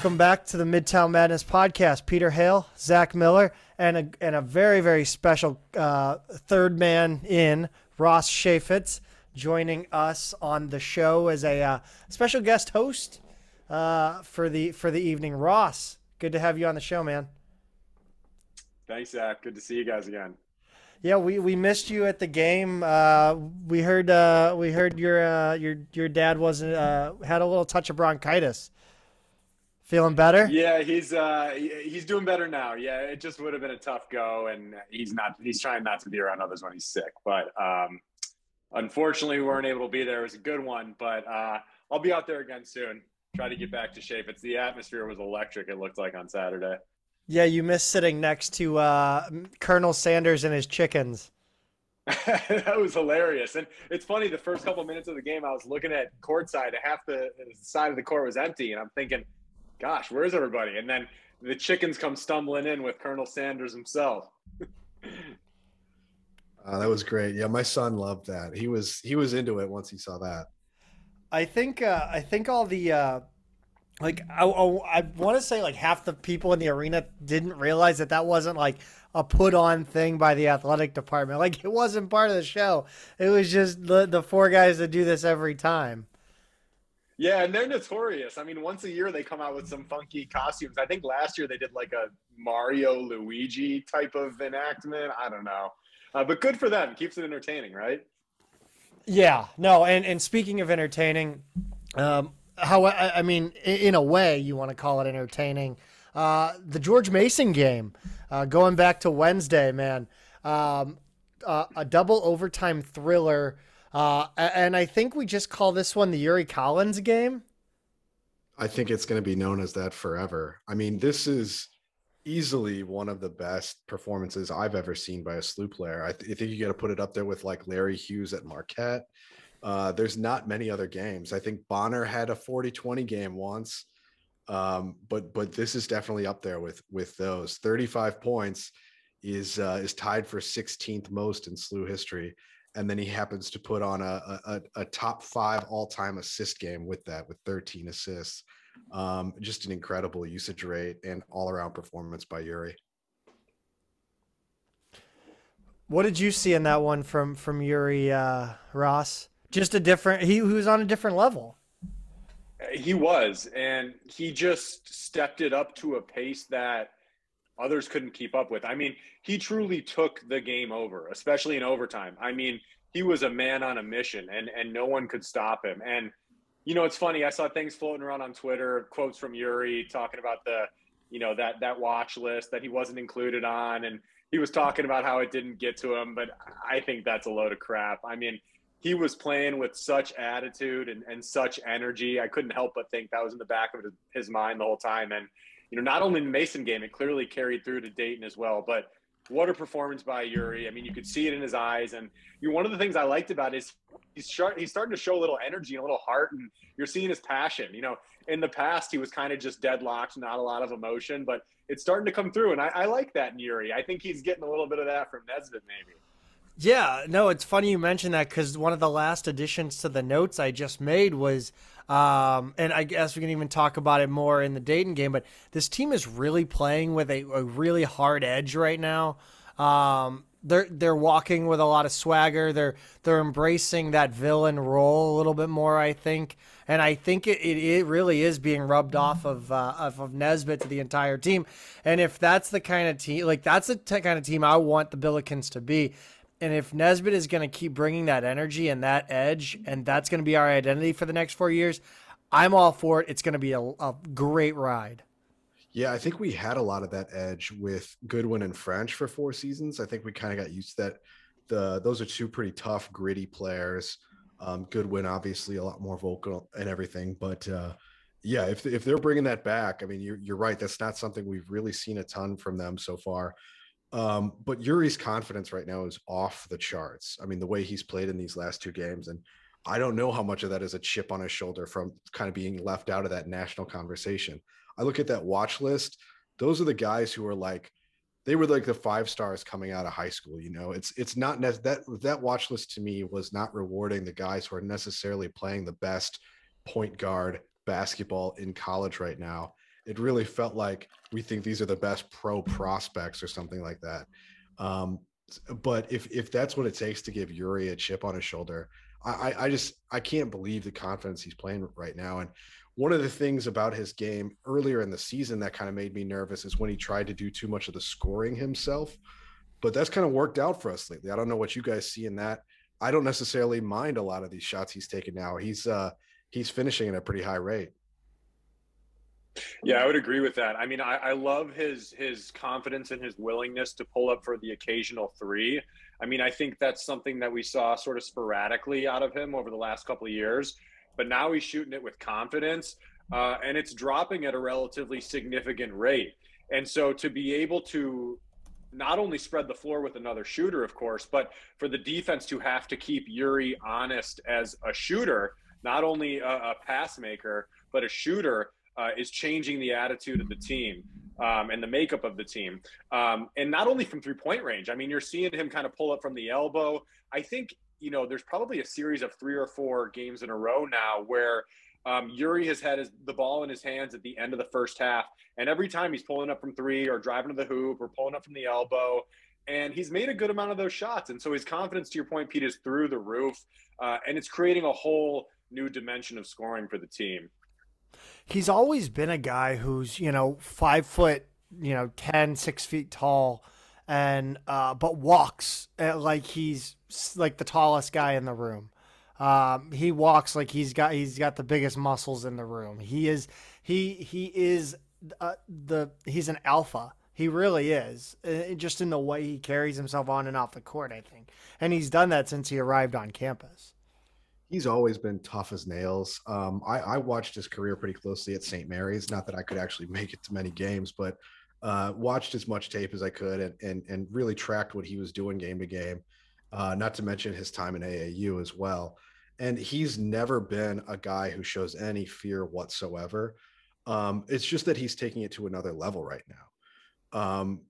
Welcome back to the Midtown Madness podcast. Peter Hale, Zach Miller, and a, and a very, very special uh, third man in, Ross Chaifetz, joining us on the show as a uh, special guest host uh, for the for the evening. Ross, good to have you on the show, man. Thanks, Zach. Good to see you guys again. Yeah, we, we missed you at the game. Uh, we heard uh, we heard your uh, your your dad wasn't uh, had a little touch of bronchitis. Feeling better? Yeah, he's uh, he's doing better now. Yeah, it just would have been a tough go, and he's not. He's trying not to be around others when he's sick. But um, unfortunately, we weren't able to be there. It was a good one, but uh, I'll be out there again soon. Try to get back to shape. It's the atmosphere was electric. It looked like on Saturday. Yeah, you missed sitting next to uh, Colonel Sanders and his chickens. that was hilarious. And it's funny, the first couple minutes of the game, I was looking at courtside, half the side of the court was empty, and I'm thinking, gosh, where's everybody? And then the chickens come stumbling in with Colonel Sanders himself. uh, that was great. Yeah, my son loved that. He was he was into it once he saw that. I think uh, I think all the uh, like I, I, I want to say like half the people in the arena didn't realize that that wasn't like a put on thing by the athletic department. Like it wasn't part of the show. It was just the the four guys that do this every time. Yeah, and they're notorious. I mean, once a year they come out with some funky costumes. I think last year they did like a Mario Luigi type of enactment. I don't know, uh, but good for them. Keeps it entertaining, right? Yeah. No. And and speaking of entertaining, um, how I mean, in a way, you want to call it entertaining. Uh, the George Mason game, uh, going back to Wednesday, man, um, uh, a double overtime thriller, uh, and I think we just call this one the Yuri Collins game. I think it's going to be known as that forever. I mean, this is easily one of the best performances I've ever seen by a SLU player. I, th- I think you got to put it up there with like Larry Hughes at Marquette. Uh, there's not many other games. I think Bonner had a 40-20 game once. Um, but but this is definitely up there with with those 35 points is uh, is tied for 16th most in SLU history and then he happens to put on a, a, a top five all-time assist game with that with 13 assists. Um, just an incredible usage rate and all-around performance by yuri. What did you see in that one from from yuri uh, ross? Just a different he, he was on a different level. He was and he just stepped it up to a pace that others couldn't keep up with i mean he truly took the game over especially in overtime i mean he was a man on a mission and and no one could stop him and you know it's funny i saw things floating around on twitter quotes from yuri talking about the you know that that watch list that he wasn't included on and he was talking about how it didn't get to him but i think that's a load of crap i mean he was playing with such attitude and, and such energy. I couldn't help but think that was in the back of his mind the whole time. And, you know, not only the Mason game, it clearly carried through to Dayton as well. But what a performance by Yuri. I mean, you could see it in his eyes. And you know, one of the things I liked about is he's, start, he's starting to show a little energy and a little heart. And you're seeing his passion. You know, in the past, he was kind of just deadlocked, not a lot of emotion. But it's starting to come through. And I, I like that in Yuri. I think he's getting a little bit of that from Nesbitt, maybe. Yeah, no, it's funny you mentioned that because one of the last additions to the notes I just made was, um, and I guess we can even talk about it more in the Dayton game, but this team is really playing with a, a really hard edge right now. Um, they're they're walking with a lot of swagger. They're they're embracing that villain role a little bit more, I think, and I think it, it, it really is being rubbed off of uh, of, of Nesbitt to the entire team. And if that's the kind of team, like that's the kind of team I want the Billikens to be, and if Nesbitt is going to keep bringing that energy and that edge, and that's going to be our identity for the next four years, I'm all for it. It's going to be a, a great ride. Yeah, I think we had a lot of that edge with Goodwin and French for four seasons. I think we kind of got used to that. The those are two pretty tough, gritty players. Um, Goodwin, obviously, a lot more vocal and everything, but uh, yeah, if if they're bringing that back, I mean, you're you're right. That's not something we've really seen a ton from them so far. Um, but Yuri's confidence right now is off the charts. I mean, the way he's played in these last two games, and I don't know how much of that is a chip on his shoulder from kind of being left out of that national conversation. I look at that watch list; those are the guys who are like, they were like the five stars coming out of high school. You know, it's it's not ne- that that watch list to me was not rewarding the guys who are necessarily playing the best point guard basketball in college right now It really felt like we think these are the best pro prospects or something like that. Um, but if if that's what it takes to give Yuri a chip on his shoulder, I, I just I can't believe the confidence he's playing right now. And one of the things about his game earlier in the season that kind of made me nervous is when he tried to do too much of the scoring himself. But that's kind of worked out for us lately. I don't know what you guys see in that. I don't necessarily mind a lot of these shots he's taken now. He's uh he's finishing at a pretty high rate. Yeah, I would agree with that. I mean, I, I, love his his confidence and his willingness to pull up for the occasional three. I mean, I think that's something that we saw sort of sporadically out of him over the last couple of years, but now he's shooting it with confidence, uh, and it's dropping at a relatively significant rate. And so to be able to not only spread the floor with another shooter, of course, but for the defense to have to keep Yuri honest as a shooter, not only a, a pass maker, but a shooter uh, is changing the attitude of the team um, and the makeup of the team. Um, and not only from three point range, I mean, you're seeing him kind of pull up from the elbow. I think, you know, there's probably a series of three or four games in a row now where um, Yuri has had his, the ball in his hands at the end of the first half. And every time he's pulling up from three or driving to the hoop or pulling up from the elbow, and he's made a good amount of those shots. And so his confidence, to your point, Pete, is through the roof. Uh, and it's creating a whole new dimension of scoring for the team he's always been a guy who's you know five foot you know 10 six feet tall and uh, but walks uh, like he's like the tallest guy in the room. Um, he walks like he's got he's got the biggest muscles in the room. He is he he is uh, the he's an alpha. He really is uh, just in the way he carries himself on and off the court i think. And he's done that since he arrived on campus he's always been tough as nails. Um, I, I, watched his career pretty closely at St. Mary's. Not that I could actually make it to many games, but uh, watched as much tape as I could and, and and really tracked what he was doing game to game. Uh, not to mention his time in AAU as well. And he's never been a guy who shows any fear whatsoever. Um, it's just that he's taking it to another level right now. Um,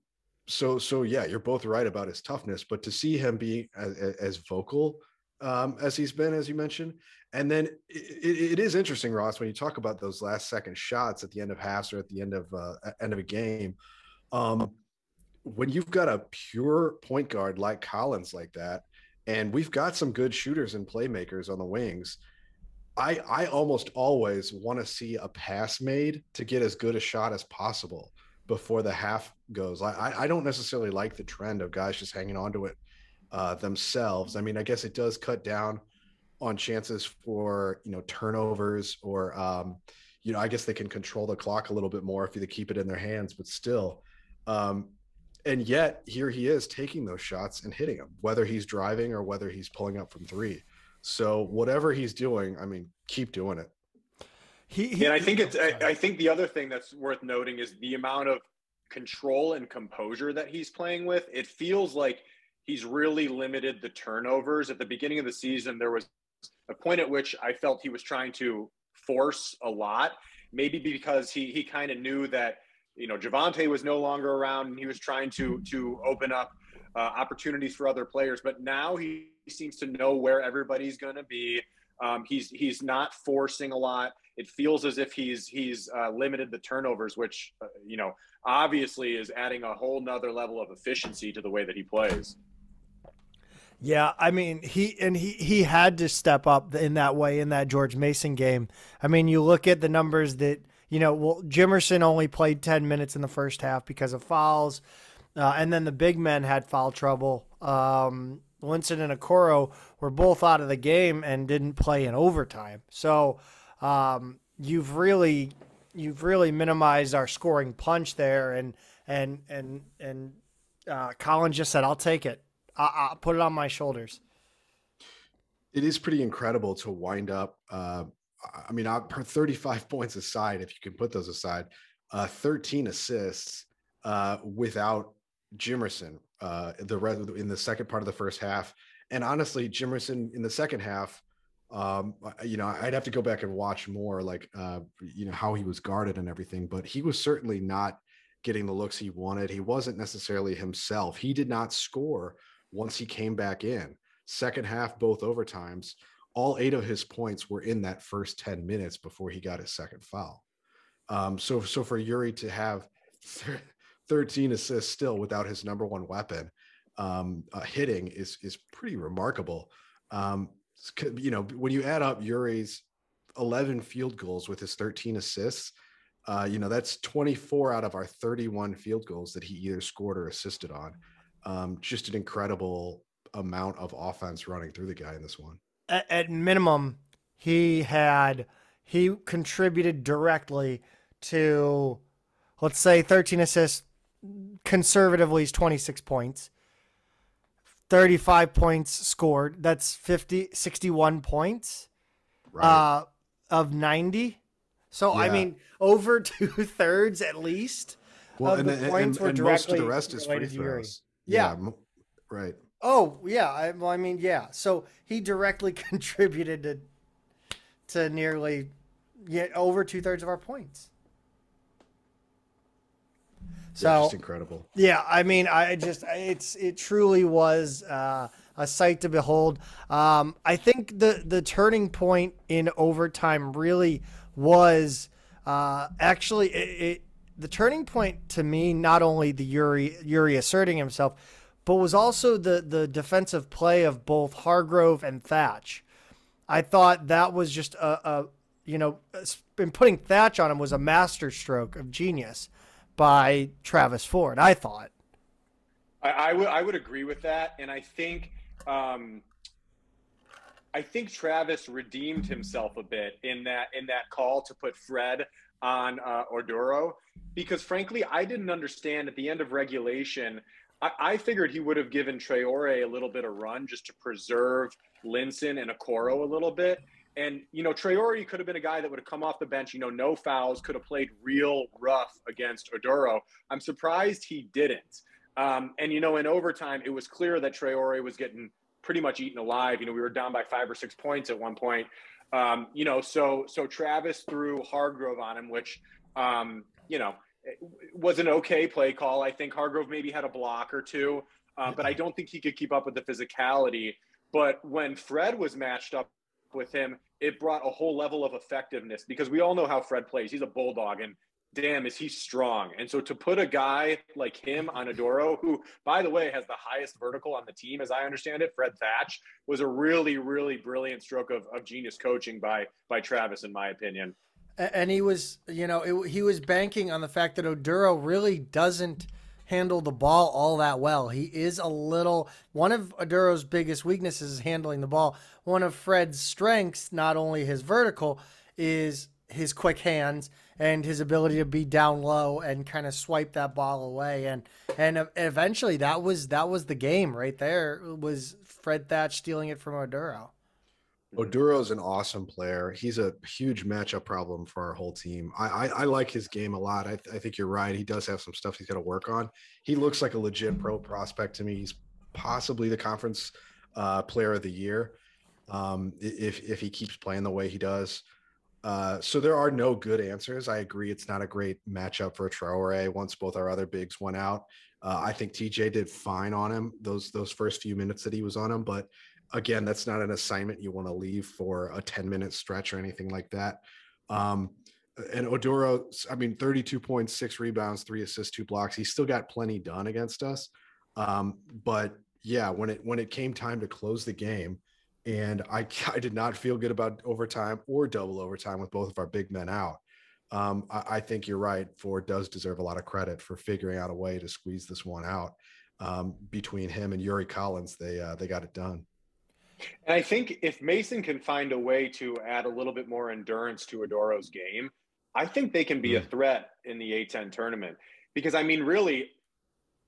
so so yeah, you're both right about his toughness, but to see him be as, as vocal um, as he's been, as you mentioned. And then it, it is interesting, Ross, when you talk about those last second shots at the end of halves or at the end of uh, end of a game. Um, when you've got a pure point guard like Collins like that, and we've got some good shooters and playmakers on the wings, I I almost always want to see a pass made to get as good a shot as possible before the half goes. I I don't necessarily like the trend of guys just hanging on to it uh, themselves. I mean, I guess it does cut down on chances for you know turnovers or um, you know I guess they can control the clock a little bit more if they keep it in their hands. But still, um, and yet here he is taking those shots and hitting them, whether he's driving or whether he's pulling up from three. So whatever he's doing, I mean, keep doing it. He, he and I think it's. I, I think the other thing that's worth noting is the amount of control and composure that he's playing with. It feels like he's really limited the turnovers. At the beginning of the season, there was a point at which I felt he was trying to force a lot, maybe because he he kind of knew that you know Javonte was no longer around and he was trying to to open up uh, opportunities for other players. But now he seems to know where everybody's going to be. Um, he's he's not forcing a lot. It feels as if he's he's uh, limited the turnovers, which uh, you know obviously is adding a whole nother level of efficiency to the way that he plays. Yeah, I mean he and he he had to step up in that way in that George Mason game. I mean, you look at the numbers that you know. Well, Jimerson only played ten minutes in the first half because of fouls, uh, and then the big men had foul trouble. Um, Linssen and Okoro were both out of the game and didn't play in overtime. So um, you've really you've really minimized our scoring punch there, and and and and uh, Colin just said, "I'll take it." I, will put it on my shoulders. It is pretty incredible to wind up. Uh, I mean, per 35 points aside, if you can put those aside, uh, 13 assists uh, without Jimerson. Uh, the rest in the second part of the first half, and honestly, Jimerson in the second half. Um, you know, I'd have to go back and watch more, like uh, you know how he was guarded and everything. But he was certainly not getting the looks he wanted. He wasn't necessarily himself. He did not score once he came back in. Second half, both overtimes, all eight of his points were in that first 10 minutes before he got his second foul. Um, so so for Yuri to have 13 assists still without his number one weapon um, uh, hitting is is pretty remarkable. Um, you know, when you add up Yuri's 11 field goals with his 13 assists, uh, you know, that's 24 out of our 31 field goals that he either scored or assisted on. Um, just an incredible amount of offense running through the guy in this one. At, at minimum, he had he contributed directly to let's say 13 assists conservatively is 26 points 35 points scored that's 50 61 points right. uh, of 90 so yeah. i mean over two-thirds at least well, of and, the points and, were and directly most of the rest is free throws yeah. yeah right oh yeah I, well i mean yeah so he directly contributed to to nearly yeah, over two-thirds of our points so just incredible. Yeah, I mean, I just it's it truly was uh, a sight to behold. Um, I think the the turning point in overtime really was uh, actually it, it, the turning point to me. Not only the Yuri Yuri asserting himself, but was also the the defensive play of both Hargrove and Thatch. I thought that was just a, a you know, in putting Thatch on him was a masterstroke of genius by Travis Ford. I thought. I, I would I would agree with that, and I think um, I think Travis redeemed himself a bit in that in that call to put Fred on uh, Oduro because frankly I didn't understand at the end of regulation. I, I figured he would have given Traore a little bit of run just to preserve Linssen and Okoro a little bit. And, you know, Traore could have been a guy that would have come off the bench, you know, no fouls, could have played real rough against Oduro. I'm surprised he didn't. Um, and, you know, in overtime, it was clear that Traore was getting pretty much eaten alive. You know, we were down by five or six points at one point. Um, you know, so so Travis threw Hargrove on him, which, um, you know, was an okay play call. I think Hargrove maybe had a block or two, uh, but I don't think he could keep up with the physicality. But when Fred was matched up with him, it brought a whole level of effectiveness because we all know how Fred plays. He's a bulldog and damn, is he strong. And so to put a guy like him on Oduro, who, by the way, has the highest vertical on the team, as I understand it, Fred Thatch, was a really, really brilliant stroke of, of genius coaching by by Travis, in my opinion. And he was, you know, it, he was banking on the fact that Oduro really doesn't – handle the ball all that well. He is a little one of Oduro's biggest weaknesses is handling the ball. One of Fred's strengths, not only his vertical, is his quick hands and his ability to be down low and kind of swipe that ball away and and eventually that was that was the game right there was Fred Thatch stealing it from Oduro. Oduro's an awesome player. He's a huge matchup problem for our whole team. I I, I like his game a lot. I, I think you're right. He does have some stuff he's got to work on. He looks like a legit pro prospect to me. He's possibly the conference uh, player of the year um, if if he keeps playing the way he does. Uh, so there are no good answers. I agree. It's not a great matchup for Traore once both our other bigs went out. Uh, I think TJ did fine on him those those first few minutes that he was on him, but again, that's not an assignment you want to leave for a 10 minute stretch or anything like that. Um, and Oduro, I mean, 32 points, six rebounds, three assists, two blocks. He still got plenty done against us. Um, but yeah, when it when it came time to close the game, and I I did not feel good about overtime or double overtime with both of our big men out. Um, I, I, think you're right. Ford does deserve a lot of credit for figuring out a way to squeeze this one out. Um, between him and Yuri Collins, they uh, they got it done. And I think if Mason can find a way to add a little bit more endurance to Oduro's game, I think they can be a threat in the A10 tournament. Because I mean, really,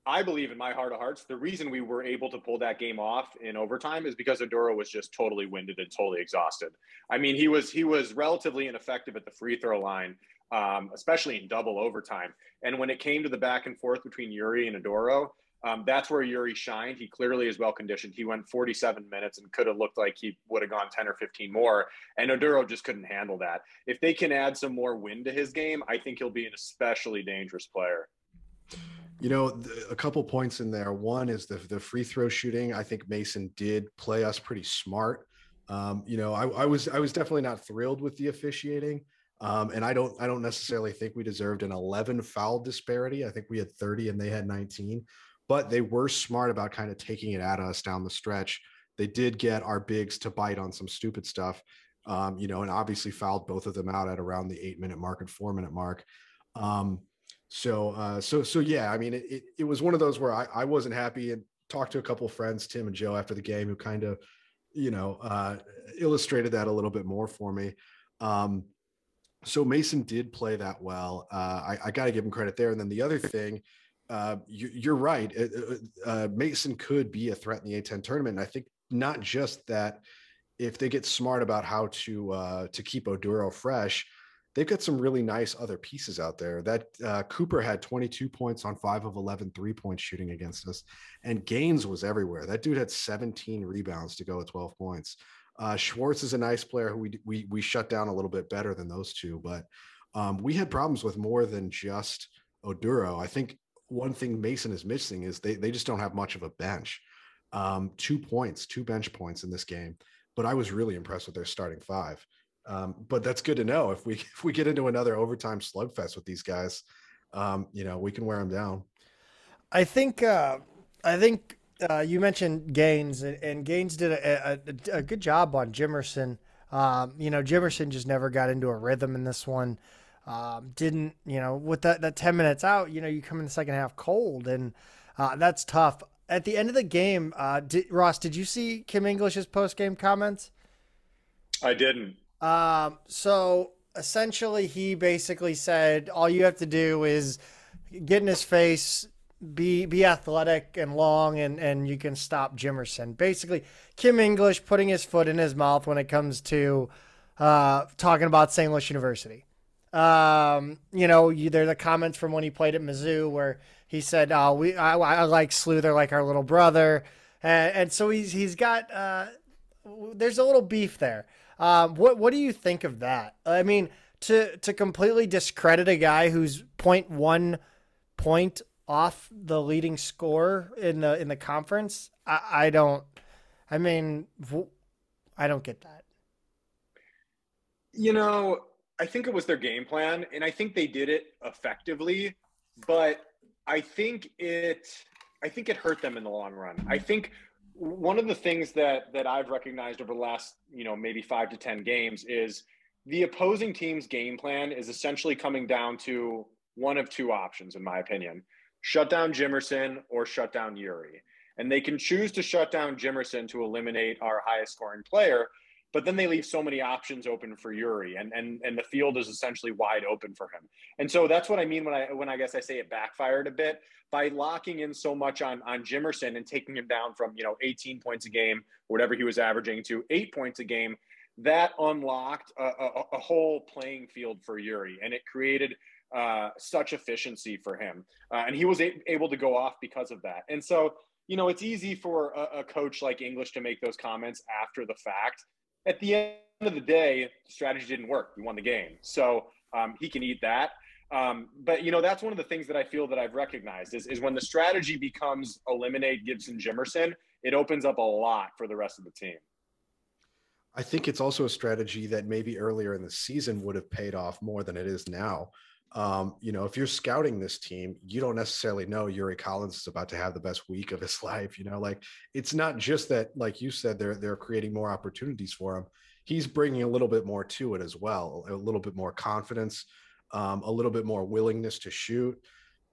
I believe in my heart of hearts, the reason we were able to pull that game off in overtime is because Oduro was just totally winded and totally exhausted. I mean, he was he was relatively ineffective at the free throw line, um, especially in double overtime. And when it came to the back and forth between Yuri and Oduro, um, that's where Yuri shined. He clearly is well conditioned. He went 47 minutes and could have looked like he would have gone 10 or 15 more. And Oduro just couldn't handle that. If they can add some more wind to his game, I think he'll be an especially dangerous player. You know, a couple points in there. One is the the free throw shooting. I think Mason did play us pretty smart. Um, you know, I, I was I was definitely not thrilled with the officiating. Um, and I don't I don't necessarily think we deserved an 11 foul disparity. I think we had 30 and they had 19, but they were smart about kind of taking it at us down the stretch. They did get our bigs to bite on some stupid stuff, um, you know, and obviously fouled both of them out at around the eight minute mark and four minute mark. Um, so, uh, so, so yeah, I mean, it, it, it was one of those where I, I wasn't happy and talked to a couple of friends, Tim and Joe, after the game, who kind of, you know, uh, illustrated that a little bit more for me. Um, so Mason did play that well. Uh, I, I got to give him credit there. And then the other thing, uh, you, are right. Uh, Mason could be a threat in the A10 tournament. And I think not just that, if they get smart about how to uh, to keep Oduro fresh, they've got some really nice other pieces out there. That uh, Cooper had 22 points on five of 11 three point shooting against us, and Gaines was everywhere. That dude had 17 rebounds to go with 12 points. Uh, Schwartz is a nice player who we we we shut down a little bit better than those two, but um, we had problems with more than just Oduro. I think one thing Mason is missing is they they just don't have much of a bench. Um, two points, two bench points in this game, but I was really impressed with their starting five. Um, but that's good to know. If we if we get into another overtime slugfest with these guys, um, you know, we can wear them down. I think uh, I think uh, you mentioned Gaines, and, and Gaines did a, a, a, good job on Jimerson. Um, you know, Jimerson just never got into a rhythm in this one. Um, didn't you know with that that ten minutes out, you know, you come in the second half cold, and uh, that's tough. At the end of the game, uh, did, Ross, did you see Kim English's post game comments? I didn't. Um, so essentially, he basically said all you have to do is get in his face, be be athletic and long, and and you can stop Jimerson. Basically, Kim English putting his foot in his mouth when it comes to uh, talking about St. Louis University. Um, you know, you, there are the comments from when he played at Mizzou where he said, "Oh, we I, I like SLU, they're like our little brother," and, and so he's he's got uh, there's a little beef there. Um, what what do you think of that? I mean, to to completely discredit a guy who's 0.1 point off the leading score in the in the conference, I, I don't. I mean, I don't get that. You know, I think it was their game plan, and I think they did it effectively. But I think it, I think it hurt them in the long run. I think one of the things that that I've recognized over the last, you know, maybe five to ten games is the opposing team's game plan is essentially coming down to one of two options, in my opinion: shut down Jimerson or shut down Yuri. And they can choose to shut down Jimerson to eliminate our highest scoring player, but then they leave so many options open for Yuri, and and and the field is essentially wide open for him. And so that's what I mean when I when I guess I say it backfired a bit by locking in so much on on Jimerson and taking him down from you know 18 points a game, whatever he was averaging, to eight points a game. That unlocked a, a, a whole playing field for Yuri, and it created uh, such efficiency for him, uh, and he was a- able to go off because of that. And so you know, it's easy for a, a coach like English to make those comments after the fact at the end of the day, the strategy didn't work. We won the game. So um, he can eat that. Um, but you know, that's one of the things that I feel that I've recognized is, is when the strategy becomes eliminate Gibson Jimerson, it opens up a lot for the rest of the team. I think it's also a strategy that maybe earlier in the season would have paid off more than it is now um, you know, if you're scouting this team, you don't necessarily know Yuri Collins is about to have the best week of his life. You know, like it's not just that, like you said, they're they're creating more opportunities for him. He's bringing a little bit more to it as well, a little bit more confidence, um, a little bit more willingness to shoot.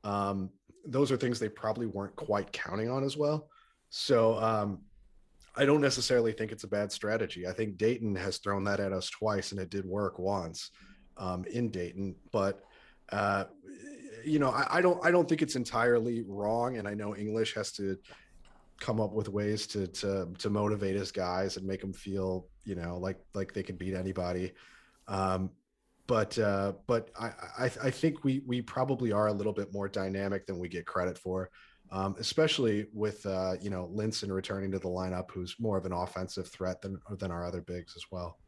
Um, those are things they probably weren't quite counting on as well. So um, I don't necessarily think it's a bad strategy. I think Dayton has thrown that at us twice, and it did work once um, in Dayton, but uh, you know, I, I, don't I don't think it's entirely wrong, and I know English has to come up with ways to to to motivate his guys and make them feel you know like like they can beat anybody. Um, but uh, but I, I, I think we we probably are a little bit more dynamic than we get credit for, um, especially with uh, you know Linssen returning to the lineup, who's more of an offensive threat than than our other bigs as well.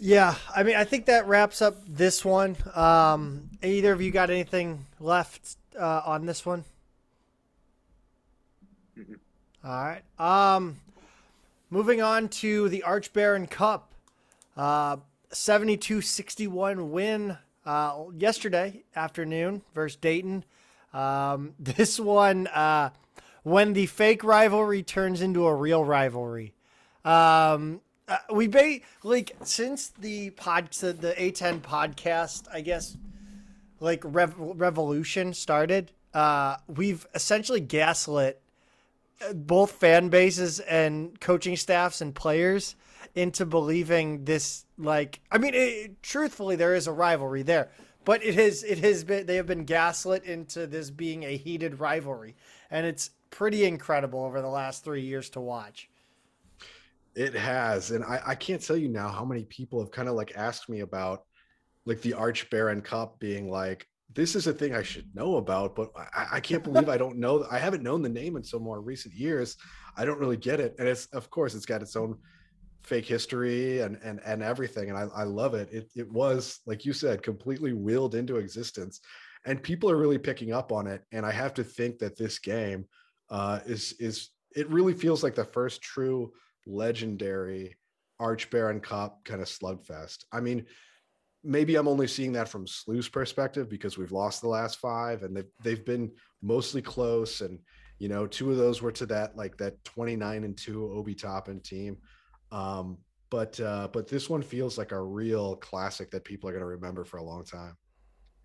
Yeah, I mean, I think that wraps up this one. Um, either of you got anything left uh, on this one? Mm-hmm. All right. Um, moving on to the Arch Baron Cup. Uh, 72 61 win uh, yesterday afternoon versus Dayton. Um, this one, uh, when the fake rivalry turns into a real rivalry. Um, uh, we ba- like since the pod the A10 podcast, I guess, like rev- revolution started. Uh, we've essentially gaslit uh, both fan bases and coaching staffs and players into believing this like i mean it, truthfully there is a rivalry there but it has it has been they have been gaslit into this being a heated rivalry and it's pretty incredible over the last three years to watch it has and i, I can't tell you now how many people have kind of like asked me about like the arch baron cup being like this is a thing i should know about but i, I can't believe i don't know i haven't known the name until more recent years i don't really get it and it's of course it's got its own fake history and and and everything and I, I love it. it it was like you said completely willed into existence and people are really picking up on it and i have to think that this game uh is is it really feels like the first true legendary arch baron cup kind of slugfest i mean maybe i'm only seeing that from SLU's perspective because we've lost the last five and they've, they've been mostly close and you know two of those were to that like that 29 and 2 obi toppin team um, but uh, but this one feels like a real classic that people are going to remember for a long time.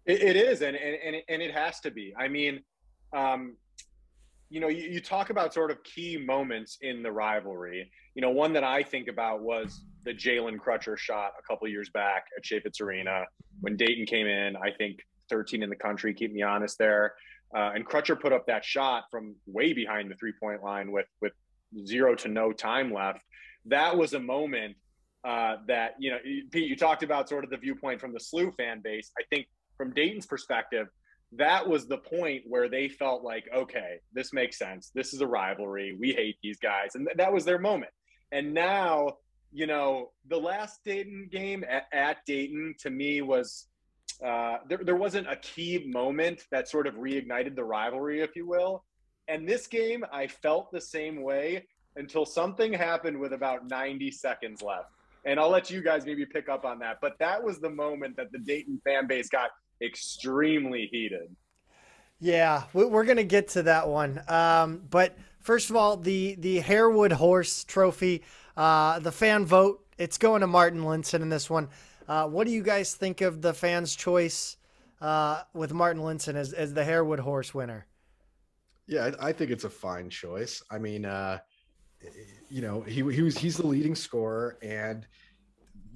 it, it is, and and and it, and it has to be. I mean, um, you know, you, you talk about sort of key moments in the rivalry. You know, one that I think about was the Jalen Crutcher shot a couple years back at Chaifetz Arena when Dayton came in. I think 13 in the country, keep me honest there. Uh, and Crutcher put up that shot from way behind the three point line with with zero to no time left that was a moment uh, that you know, Pete, you talked about sort of the viewpoint from the SLU fan base. I think from Dayton's perspective, that was the point where they felt like, okay, this makes sense. This is a rivalry. We hate these guys, and th- that was their moment. And now, you know, the last Dayton game at, at Dayton to me was uh, there, there wasn't a key moment that sort of reignited the rivalry, if you will. And this game, I felt the same way until something happened with about 90 seconds left. And I'll let you guys maybe pick up on that. But that was the moment that the Dayton fan base got extremely heated. Yeah, we're going to get to that one. Um, but first of all, the, the Harewood Horse Trophy, uh, the fan vote, it's going to Marten Linssen in this one. Uh, what do you guys think of the fans' choice uh, with Marten Linssen as, as the Harewood Horse winner? Yeah, I, I think it's a fine choice. I mean, uh, you know, he he was he's the leading scorer, and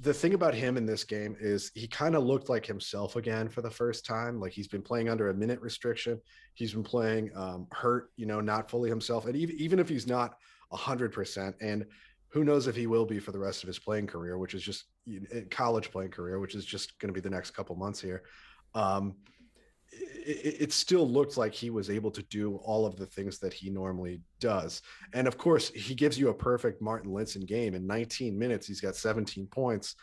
the thing about him in this game is he kind of looked like himself again for the first time. Like he's been playing under a minute restriction. He's been playing um, hurt, you know, not fully himself, and even even if he's not hundred percent, and who knows if he will be for the rest of his playing career, which is just college playing career, which is just going to be the next couple months here. Um, it, it, still looked like he was able to do all of the things that he normally does. And of course, he gives you a perfect Marten Linssen game. In 19 minutes, he's got 17 points,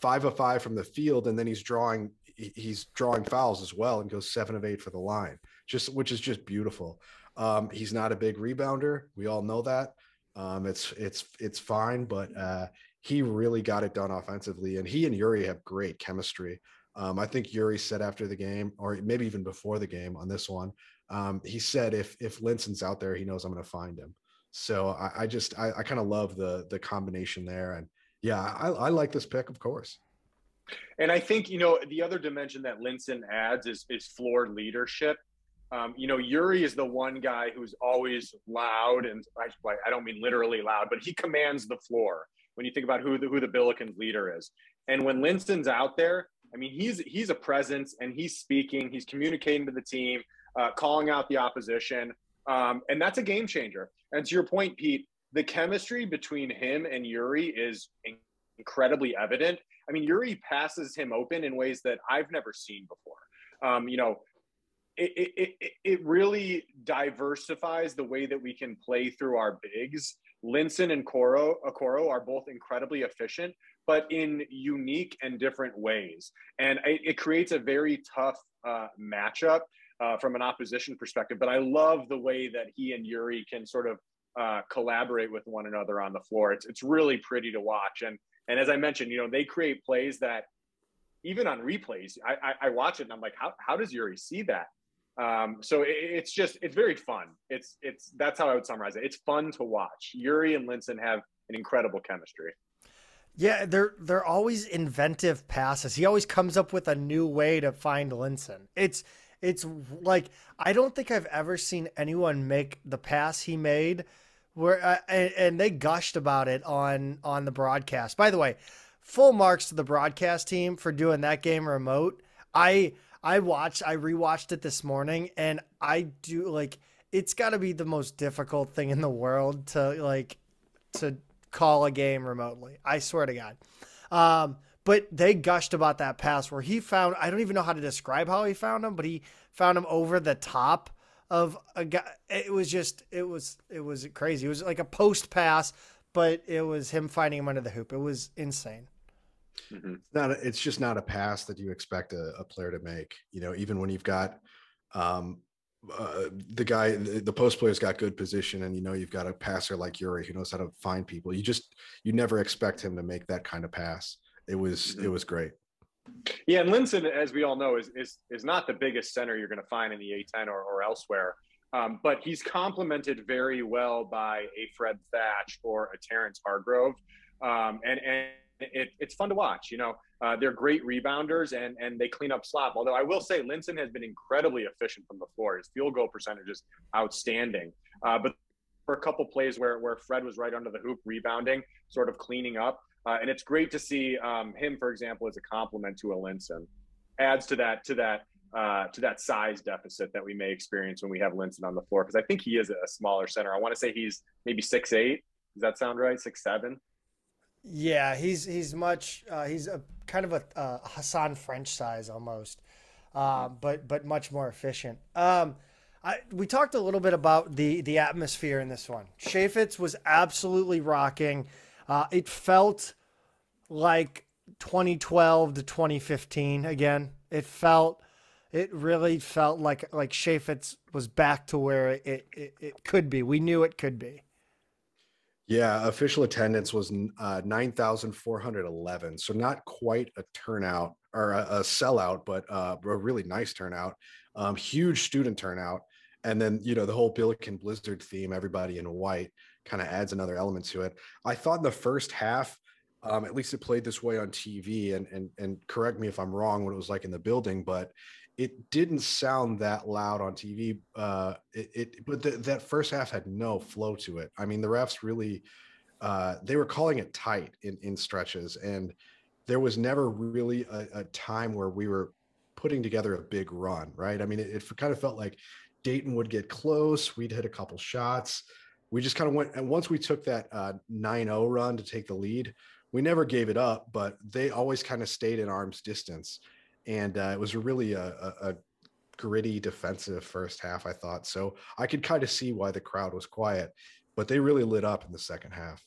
five of five from the field, and then he's drawing he's drawing fouls as well and goes seven of eight for the line, just which is just beautiful. Um, he's not a big rebounder. We all know that. Um, it's it's it's fine, but uh, he really got it done offensively, and he and Yuri have great chemistry. Um, I think Yuri said after the game, or maybe even before the game on this one, um, he said if if Linssen's out there, he knows I'm going to find him. So I, I just I, I kind of love the the combination there, and yeah, I, I like this pick, of course. And I think you know the other dimension that Linssen adds is is floor leadership. Um, you know, Yuri is the one guy who's always loud, and I, I don't mean literally loud, but he commands the floor when you think about who the who the Billikens leader is. And when Linssen's out there, I mean, he's he's a presence and he's speaking, he's communicating to the team, uh, calling out the opposition, um, and that's a game changer. And to your point, Pete, the chemistry between him and Yuri is incredibly evident. I mean, Yuri passes him open in ways that I've never seen before. Um, you know, it, it, it really diversifies the way that we can play through our bigs. Linssen and Okoro, Okoro are both incredibly efficient, but in unique and different ways. And it, it creates a very tough uh, matchup uh, from an opposition perspective. But I love the way that he and Yuri can sort of uh, collaborate with one another on the floor. It's, it's really pretty to watch. And, And as I mentioned, you know, they create plays that even on replays, I, I, I watch it and I'm like, how, how does Yuri see that? Um, so it, it's just, it's very fun. It's, it's, that's how I would summarize it. It's fun to watch. Yuri and Linssen have an incredible chemistry. Yeah, they're they're always inventive passes. He always comes up with a new way to find Linssen. It's it's like I don't think I've ever seen anyone make the pass he made where uh, and, and they gushed about it on on the broadcast. By the way, full marks to the broadcast team for doing that game remote. I I watched I rewatched it this morning and I do like it's got to be the most difficult thing in the world to like to call a game remotely. I swear to God. Um, but they gushed about that pass where he found, I don't even know how to describe how he found him, but he found him over the top of a guy. It was just, it was, it was crazy. It was like a post pass, but it was him finding him under the hoop. It was insane. Mm-hmm. Not, a, it's just not a pass that you expect a, a, player to make. You know, even when you've got um, uh, the guy, the, the, post player's got good position, and you know you've got a passer like Yuri who knows how to find people. You just you never expect him to make that kind of pass. It was mm-hmm. it was great. Yeah, and Linssen, as we all know, is is is not the biggest center you're going to find in the A10 or, or elsewhere. Um, but he's complemented very well by a Fred Thatch or a Terrence Hargrove, um, and and it, it's fun to watch. You know, uh, they're great rebounders and and they clean up slop. Although I will say, Linssen has been incredibly efficient from the floor. His field goal percentage is outstanding. Uh, but for a couple plays where where Fred was right under the hoop rebounding, sort of cleaning up, uh, and it's great to see um, him, for example, as a complement to a Linssen. Adds to that to that uh, to that size deficit that we may experience when we have Linssen on the floor because I think he is a smaller center. I want to say he's maybe six eight. Does that sound right? Six seven. Yeah, he's he's much uh, he's a kind of a uh, Hasahn French size almost, uh, but but much more efficient. Um, I, we talked a little bit about the the atmosphere in this one. Chaifetz was absolutely rocking. Uh, it felt like 2012 to 2015 again. It felt it really felt like like Chaifetz was back to where it, it, it could be. We knew it could be. Yeah, official attendance was uh, 9,411. So not quite a turnout or a, a sellout, but uh, a really nice turnout. Um, huge student turnout. And then, you know, the whole Billiken Blizzard theme, everybody in white, kind of adds another element to it. I thought in the first half, um, at least it played this way on TV, and and and correct me if I'm wrong what it was like in the building, but it didn't sound that loud on TV. Uh, it, it but that first half had no flow to it. I mean, the refs really uh, they were calling it tight in in stretches, and there was never really a, a time where we were putting together a big run. Right? I mean, it, it kind of felt like Dayton would get close. We'd hit a couple shots. We just kind of went, and once we took that uh, 9-0 run to take the lead, we never gave it up, but they always kind of stayed in arm's distance and uh, it was really a, a, a, gritty defensive first half. I thought so. I could kind of see why the crowd was quiet, but they really lit up in the second half.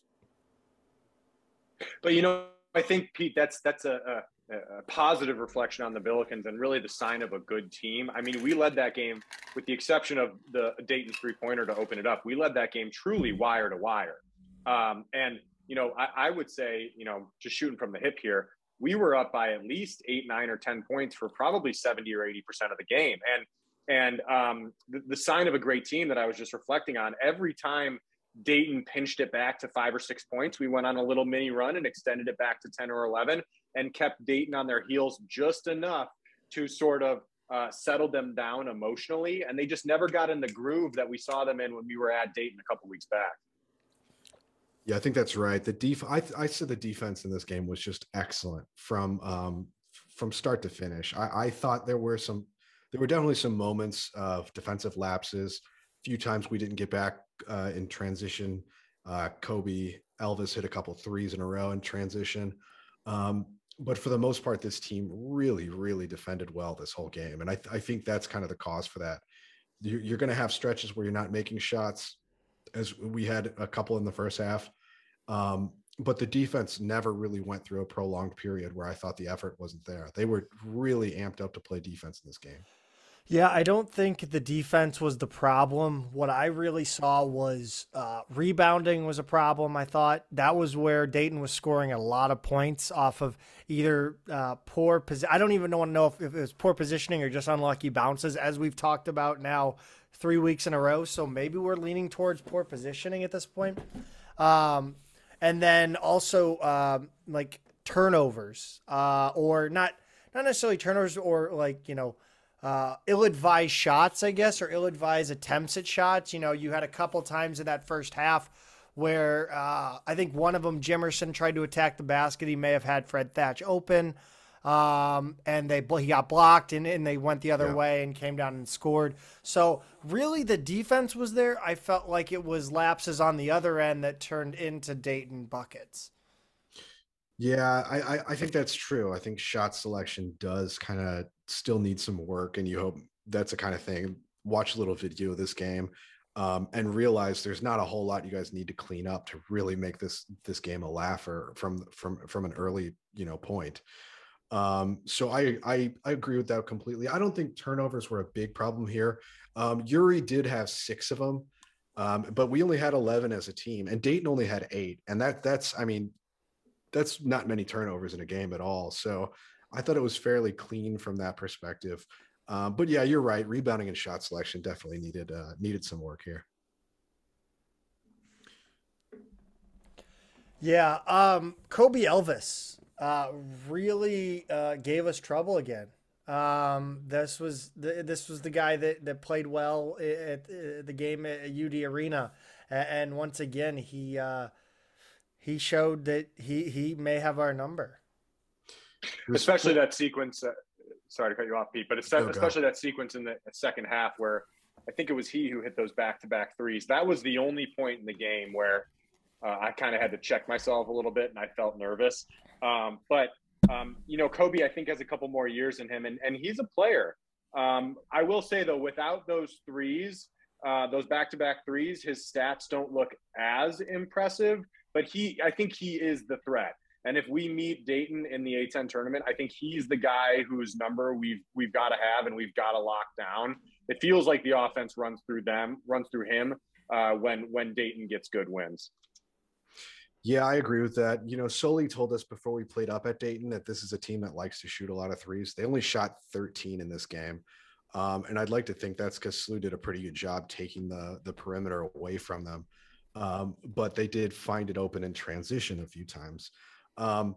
But you know, I think Pete, that's that's a, a, a positive reflection on the Billikens and really the sign of a good team. I mean, we led that game, with the exception of the Dayton three pointer to open it up. We led that game truly wire to wire, um, and you know, I, I would say, you know, just shooting from the hip here, we were up by at least eight, nine, or ten points for probably seventy or eighty percent of the game. And and um, the, the sign of a great team that I was just reflecting on every time Dayton pinched it back to five or six points, we went on a little mini run and extended it back to ten or eleven, and kept Dayton on their heels just enough to sort of uh, settle them down emotionally, and they just never got in the groove that we saw them in when we were at Dayton a couple weeks back. Yeah, I think that's right. The def I, I said the defense in this game was just excellent from um, from start to finish. I, I thought there were some there were definitely some moments of defensive lapses. A few times we didn't get back uh, in transition. Uh, Kobe Elvis hit a couple threes in a row in transition. Um, but for the most part, this team really, really defended well this whole game. And I, th- I think that's kind of the cause for that. You're, you're going to have stretches where you're not making shots as we had a couple in the first half. Um, but the defense never really went through a prolonged period where I thought the effort wasn't there. They were really amped up to play defense in this game. Yeah, I don't think the defense was the problem. What I really saw was uh, rebounding was a problem. I thought that was where Dayton was scoring a lot of points off of either uh, poor position. I don't even want to know if, if it was poor positioning or just unlucky bounces, as we've talked about now three weeks in a row. So maybe we're leaning towards poor positioning at this point. Um, and then also um, like turnovers, uh, or not not necessarily turnovers, or like you know uh, ill-advised shots, I guess, or ill-advised attempts at shots. You know, you had a couple times in that first half where uh, I think one of them, Jimerson, tried to attack the basket. He may have had Fred Thatch open, um, and they he got blocked, and, and they went the other yeah. way and came down and scored. So really, the defense was there. I felt like it was lapses on the other end that turned into Dayton buckets. Yeah, I, I think that's true. I think shot selection does kind of still need some work, and you hope that's the kind of thing. Watch a little video of this game um, and realize there's not a whole lot you guys need to clean up to really make this this game a laugher from from from an early you know point. Um, so I, I I agree with that completely. I don't think turnovers were a big problem here. Um, Yuri did have six of them, um, but we only had eleven as a team, and Dayton only had eight, and that that's I mean that's not many turnovers in a game at all. So I thought it was fairly clean from that perspective. Um, but yeah, you're right. Rebounding and shot selection definitely needed uh, needed some work here. Yeah, um, Kobe Elvis uh, really uh, gave us trouble again. Um, this was the, this was the guy that, that played well at, at the game at UD Arena, and once again he uh, he showed that he he may have our number. Especially that sequence. Uh, sorry to cut you off, Pete, but oh, especially that sequence in the second half where I think it was he who hit those back-to-back threes. That was the only point in the game where uh, I kind of had to check myself a little bit and I felt nervous. Um, but um, you know, Kobe, I think has a couple more years in him, and and he's a player. Um, I will say though, without those threes, uh, those back-to-back threes, his stats don't look as impressive but he, I think he is the threat. And if we meet Dayton in the A10 tournament, I think he's the guy whose number we've we've got to have and we've got to lock down. It feels like the offense runs through them, runs through him uh, when when Dayton gets good wins. Yeah, I agree with that. You know, Soli told us before we played up at Dayton that this is a team that likes to shoot a lot of threes. They only shot 13 in this game. Um, and I'd like to think that's because SLU did a pretty good job taking the the perimeter away from them um, but they did find it open in transition a few times. Um,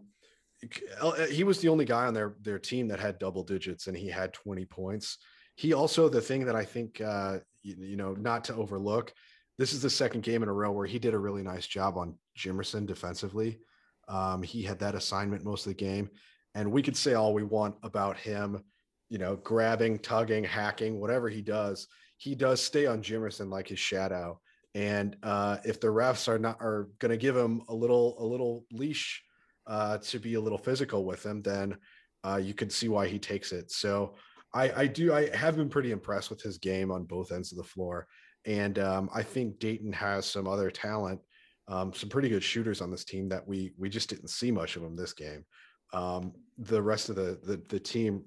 uh, he was the only guy on their their team that had double digits, and he had 20 points. He also the thing that I think uh, you, you, know not to overlook. This is the second game in a row where he did a really nice job on Jimerson defensively. Um, he had that assignment most of the game, and we could say all we want about him, you know, grabbing, tugging, hacking, whatever he does. He does stay on Jimerson like his shadow and uh, if the refs are not are going to give him a little a little leash uh, to be a little physical with him, then uh, you can see why he takes it. So I, I do I have been pretty impressed with his game on both ends of the floor, and um, I think Dayton has some other talent, um, some pretty good shooters on this team that we we just didn't see much of them this game. Um, the rest of the, the the team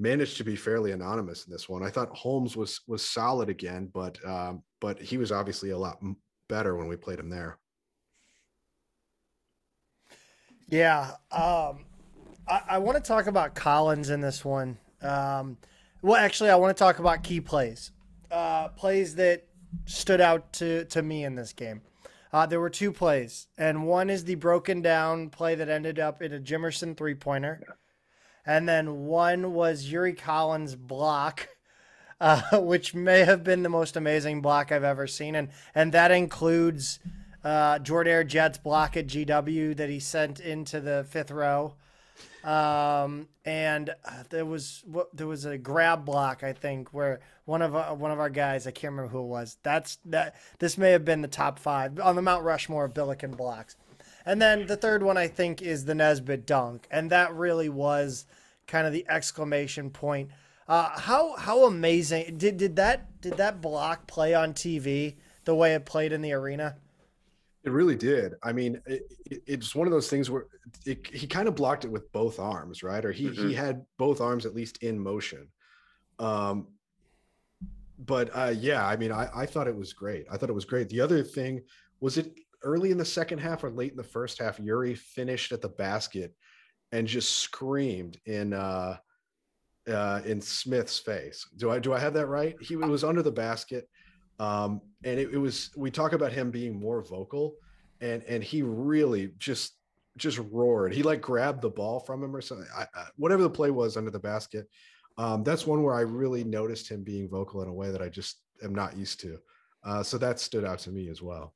managed to be fairly anonymous in this one. I thought Holmes was was solid again, but um, but he was obviously a lot better when we played him there. Yeah, um, I, I want to talk about Collins in this one. Um, well, actually, I want to talk about key plays, uh, plays that stood out to to me in this game. Uh, there were two plays, and one is the broken down play that ended up in a Jimerson three pointer. And then one was Yuri Collins' block, uh, which may have been the most amazing block I've ever seen, and and that includes uh, Jordair Jett's block at GW that he sent into the fifth row. Um, and uh, there was what there was a grab block I think where one of uh, one of our guys I can't remember who it was. That's that. This may have been the top five on the Mount Rushmore of Billiken blocks. And then the third one I think is the Nesbitt dunk, and that really was kind of the exclamation point. Uh, how how amazing did did that did that block play on TV the way it played in the arena? It really did. I mean, it, it, it's one of those things where it, he kind of blocked it with both arms, right? Or he mm-hmm. he had both arms at least in motion. Um, but uh, yeah, I mean, I, I thought it was great. I thought it was great. The other thing was it early in the second half or late in the first half, Yuri finished at the basket and just screamed in uh, uh, in Smith's face. Do I do I have that right? He was under the basket, um, and it, it was. We talk about him being more vocal, and and he really just just roared. He like grabbed the ball from him or something. I, I, whatever the play was under the basket. Um, that's one where I really noticed him being vocal in a way that I just am not used to. Uh, so that stood out to me as well.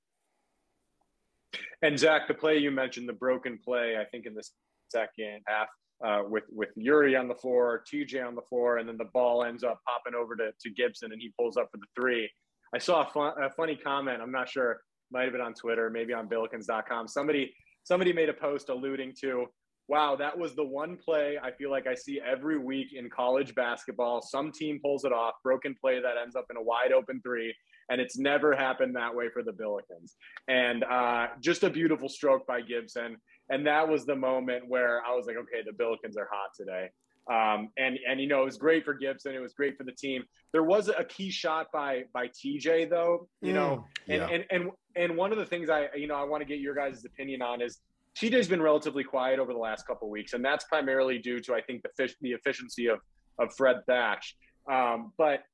And Zach, the play you mentioned, the broken play, I think in the second half, uh, with with Yuri on the floor, TJ on the floor, and then the ball ends up popping over to, to Gibson, and he pulls up for the three. I saw a, fun, a funny comment. I'm not sure, might have been on Twitter, maybe on Billikens.com. Somebody somebody made a post alluding to, wow, that was the one play I feel like I see every week in college basketball. Some team pulls it off, broken play that ends up in a wide open three, and it's never happened that way for the Billikens. And uh, just a beautiful stroke by Gibson. And that was the moment where I was like, okay, the Billikens are hot today. Um, and and you know it was great for Gibson. It was great for the team. There was a key shot by by TJ though. You mm, know, and, yeah. and and and one of the things I you know I want to get your guys' opinion on is TJ's been relatively quiet over the last couple weeks, and that's primarily due to I think the fish, the efficiency of of Fred Thatch. Um, but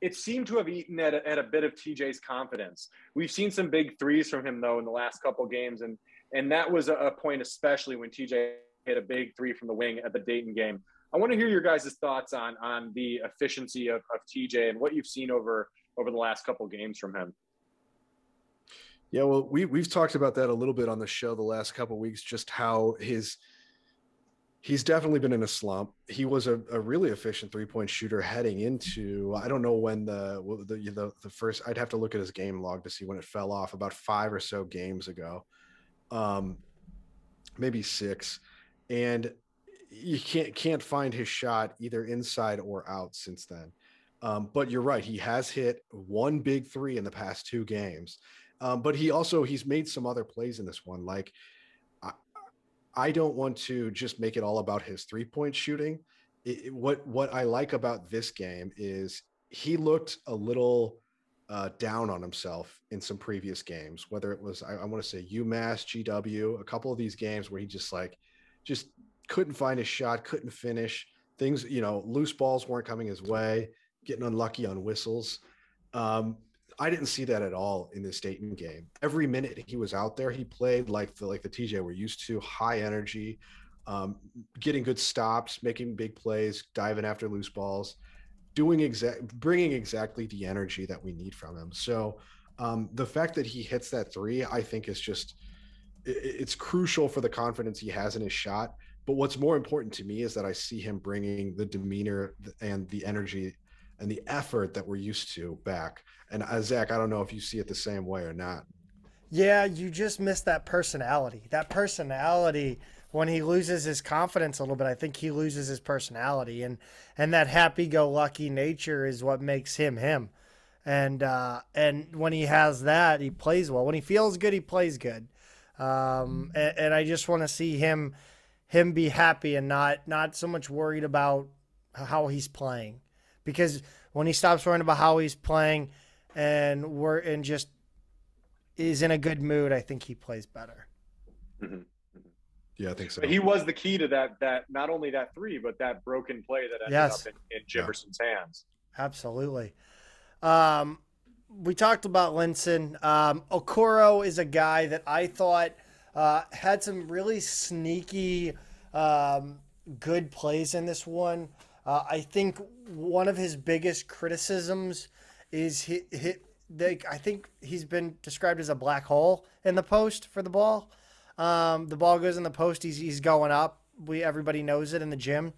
it seemed to have eaten at a, at a bit of TJ's confidence. We've seen some big threes from him though in the last couple games, and and that was a, a point especially when TJ hit a big three from the wing at the Dayton game. I want to hear your guys' thoughts on on the efficiency of, of TJ and what you've seen over over the last couple games from him. Yeah, well, we we've talked about that a little bit on the show the last couple weeks, just how his he's definitely been in a slump. He was a, a really efficient three point shooter heading into I don't know when the, the the the first I'd have to look at his game log to see when it fell off about five or so games ago, um, maybe six, and you can't can't find his shot either inside or out since then. Um, but you're right, he has hit one big three in the past two games. Um, but he also he's made some other plays in this one. Like I, I don't want to just make it all about his three point shooting. It, what what I like about this game is he looked a little uh, down on himself in some previous games. Whether it was I, I want to say UMass, GW, a couple of these games where he just like just couldn't find his shot, couldn't finish. Things you know, loose balls weren't coming his way, getting unlucky on whistles. Um, I didn't see that at all in this Dayton game. Every minute he was out there, he played like the like the TJ we're used to, high energy, um, getting good stops, making big plays, diving after loose balls, doing exact, bringing exactly the energy that we need from him. So um, the fact that he hits that three, I think, is just it, it's crucial for the confidence he has in his shot. But what's more important to me is that I see him bringing the demeanor and the energy and the effort that we're used to back. And uh, Zach, I don't know if you see it the same way or not. Yeah, you just missed that personality. That personality when he loses his confidence a little bit, I think he loses his personality and and that happy-go-lucky nature is what makes him him. And uh, and when he has that, he plays well. When he feels good, he plays good. Um, and, and I just want to see him him be happy and not not so much worried about how he's playing because when he stops worrying about how he's playing and we're and just is in a good mood, I think he plays better. Mm-hmm. mm-hmm. Yeah, I think so. But he was the key to that. That not only that three, but that broken play that ended yes. up in, in Jefferson's yeah. hands. Absolutely. Um, we talked about Linssen. Um, Okoro is a guy that I thought uh, had some really sneaky, um, good plays in this one. Uh, I think one of his biggest criticisms is he, he they, I think he's been described as a black hole in the post for the ball. Um, the ball goes in the post. He's, he's going up. We everybody knows it in the gym.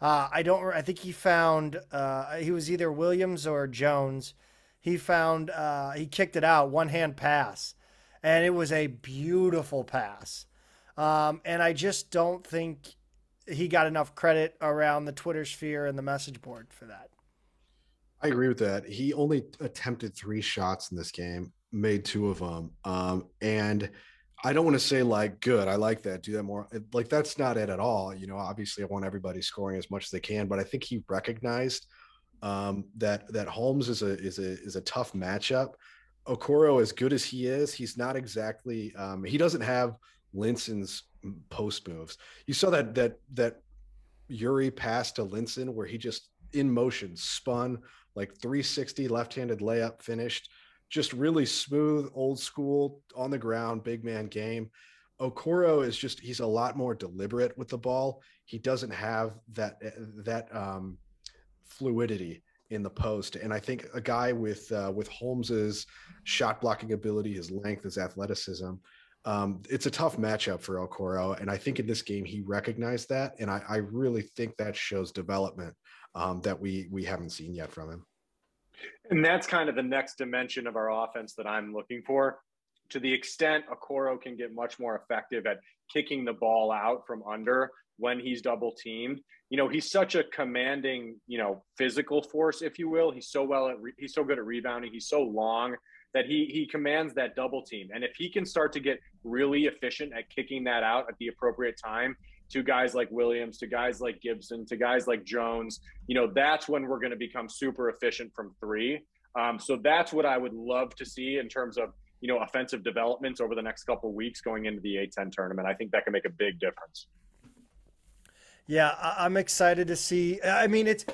Uh, I don't. I think he found uh, he was either Williams or Jones. He found uh, he kicked it out one hand pass, and it was a beautiful pass. Um, and I just don't think he got enough credit around the Twitter sphere and the message board for that. I agree with that. He only attempted three shots in this game, made two of them. Um, and I don't want to say like good. I like that. Do that more. Like that's not it at all. You know, obviously I want everybody scoring as much as they can, but I think he recognized um, that that Holmes is a is a is a tough matchup. Okoro, as good as he is, he's not exactly. Um, he doesn't have Linssen's post moves. You saw that that that Yuri pass to Linssen where he just in motion spun like 360 left-handed layup finished just really smooth old school on the ground big man game okoro is just he's a lot more deliberate with the ball he doesn't have that that um, fluidity in the post and i think a guy with uh, with holmes's shot blocking ability his length his athleticism um, it's a tough matchup for Okoro. and I think in this game he recognized that, and I, I really think that shows development um, that we we haven't seen yet from him. And that's kind of the next dimension of our offense that I'm looking for. To the extent Okoro can get much more effective at kicking the ball out from under when he's double teamed. You know, he's such a commanding, you know, physical force, if you will. He's so well at re- he's so good at rebounding. He's so long that he he commands that double team. And if he can start to get really efficient at kicking that out at the appropriate time, to guys like Williams, to guys like Gibson, to guys like Jones, you know, that's when we're going to become super efficient from three. Um, so that's what I would love to see in terms of, you know, offensive developments over the next couple weeks going into the A10 tournament. I think that can make a big difference. Yeah, I'm excited to see. I mean, it's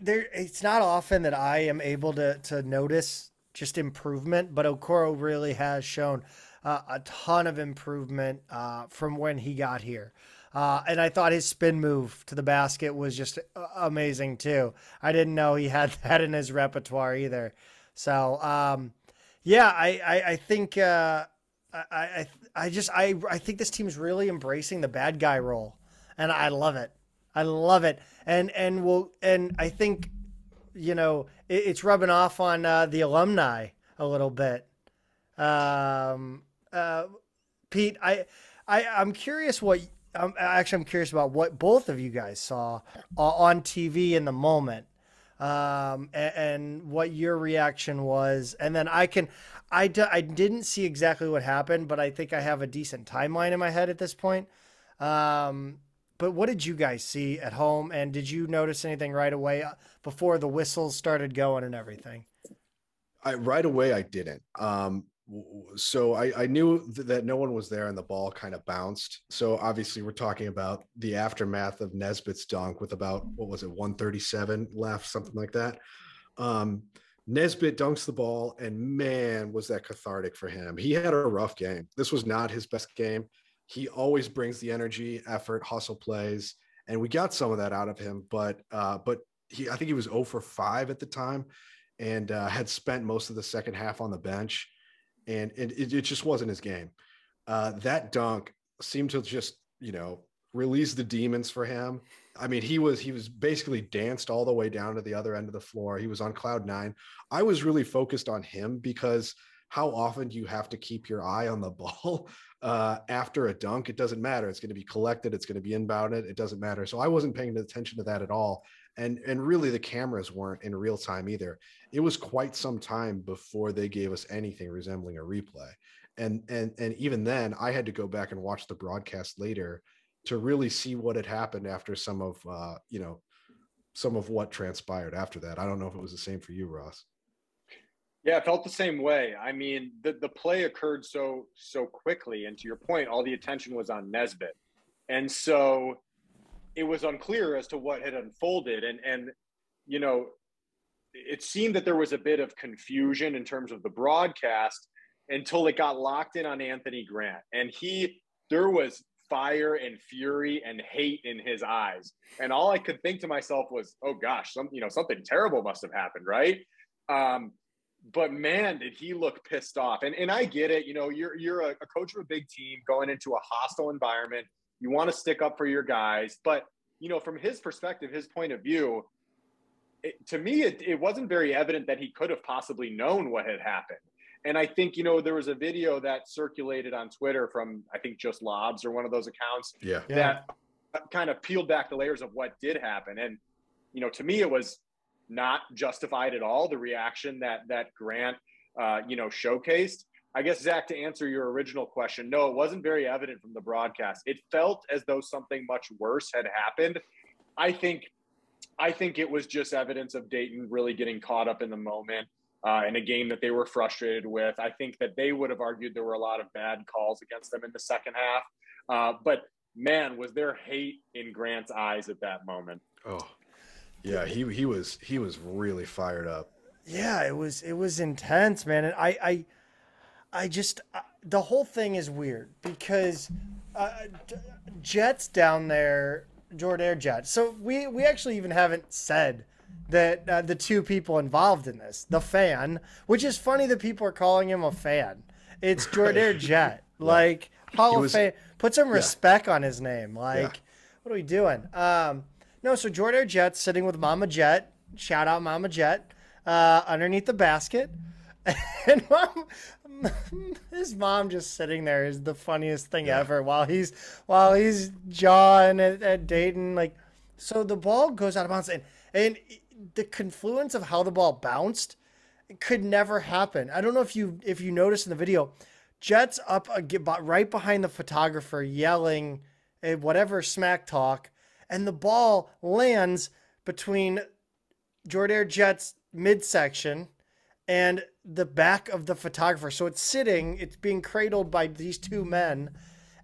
there. It's not often that I am able to to notice just improvement, but Okoro really has shown uh, a ton of improvement uh, from when he got here. Uh, and I thought his spin move to the basket was just uh, amazing too. I didn't know he had that in his repertoire either. So um, yeah, I I, I think uh, I, I I just I I think this team is really embracing the bad guy role, and I love it. I love it, and and we'll and I think you know it, it's rubbing off on uh, the alumni a little bit. Um, uh, Pete, I I I'm curious what actually I'm curious about what both of you guys saw on TV in the moment, um, and, and, what your reaction was, and then I can, I d- I didn't see exactly what happened, but I think I have a decent timeline in my head at this point. Um, but what did you guys see at home, and did you notice anything right away uh, before the whistles started going and everything? I right away I didn't. Um, so I, I knew that no one was there and the ball kind of bounced. So obviously we're talking about the aftermath of Nesbitt's dunk with about what was it 137 left, something like that. Um, Nesbitt dunks the ball, and man, was that cathartic for him. He had a rough game. This was not his best game. He always brings the energy, effort, hustle plays, and we got some of that out of him. But uh, but he, I think he was 0 for 5 at the time, and uh, had spent most of the second half on the bench and, and it, it just wasn't his game. Uh, that dunk seemed to just, you know, release the demons for him. I mean, he was he was basically danced all the way down to the other end of the floor. He was on cloud nine. I was really focused on him because how often do you have to keep your eye on the ball uh, after a dunk? It doesn't matter. It's going to be collected. It's going to be inbounded. It doesn't matter. So I wasn't paying attention to that at all. And and really, the cameras weren't in real time either it was quite some time before they gave us anything resembling a replay. And and and even then, I had to go back and watch the broadcast later to really see what had happened after some of uh, you know some of what transpired after that. I don't know if it was the same for you, Ross. Yeah, it felt the same way. I mean, the, the play occurred so so quickly, and to your point, all the attention was on Nesbitt, and so it was unclear as to what had unfolded. And and you know, it seemed that there was a bit of confusion in terms of the broadcast until it got locked in on Anthony Grant. And he, there was fire and fury and hate in his eyes. And all I could think to myself was, oh gosh, some, you know, something terrible must have happened, right? Um, but man, did he look pissed off. And, and I get it. You know, you're, you're a, a coach of a big team going into a hostile environment. You want to stick up for your guys. But, you know, from his perspective, his point of view, it, to me, it, it wasn't very evident that he could have possibly known what had happened. And I think, you know, there was a video that circulated on Twitter from, I think, Just Lobs or one of those accounts yeah. that yeah. kind of peeled back the layers of what did happen. And, you know, to me, it was not justified at all, the reaction that, that Grant, uh, you know, showcased. I guess, Zach, to answer your original question, no, it wasn't very evident from the broadcast. It felt as though something much worse had happened. I think I think it was just evidence of Dayton really getting caught up in the moment uh, in a game that they were frustrated with. I think that they would have argued there were a lot of bad calls against them in the second half. Uh, but man, was there hate in Grant's eyes at that moment? Oh, yeah, he he was he was really fired up. Yeah, it was it was intense, man, and I I I just uh, the whole thing is weird because uh, Jett's down there, Jordair Jett. So we we actually even haven't said that uh, the two people involved in this, the fan, which is funny that people are calling him a fan. It's Jordair Jett, like Hall of Fame. Put some respect yeah. on his name. Like, yeah. what are we doing? Um, no, so Jordan Jett sitting with Mama Jett. Shout out Mama Jett uh, underneath the basket. And mom, his mom just sitting there is the funniest thing yeah. ever while he's while he's jawing at, at Dayton. Like, so the ball goes out of bounds, and and the confluence of how the ball bounced could never happen. I don't know if you if you noticed in the video, Jett's up right behind the photographer yelling whatever smack talk, and the ball lands between Jordair Jett's midsection and the back of the photographer. So it's sitting, it's being cradled by these two men.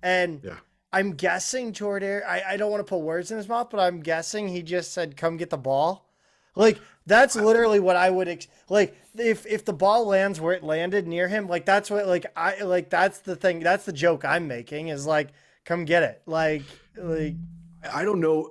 And yeah. I'm guessing Jordair, I, I don't want to put words in his mouth, but I'm guessing he just said, come get the ball. Like that's literally what I would ex- like if if the ball lands where it landed near him, like that's what like I like that's the thing, that's the joke I'm making is like come get it. Like like I don't know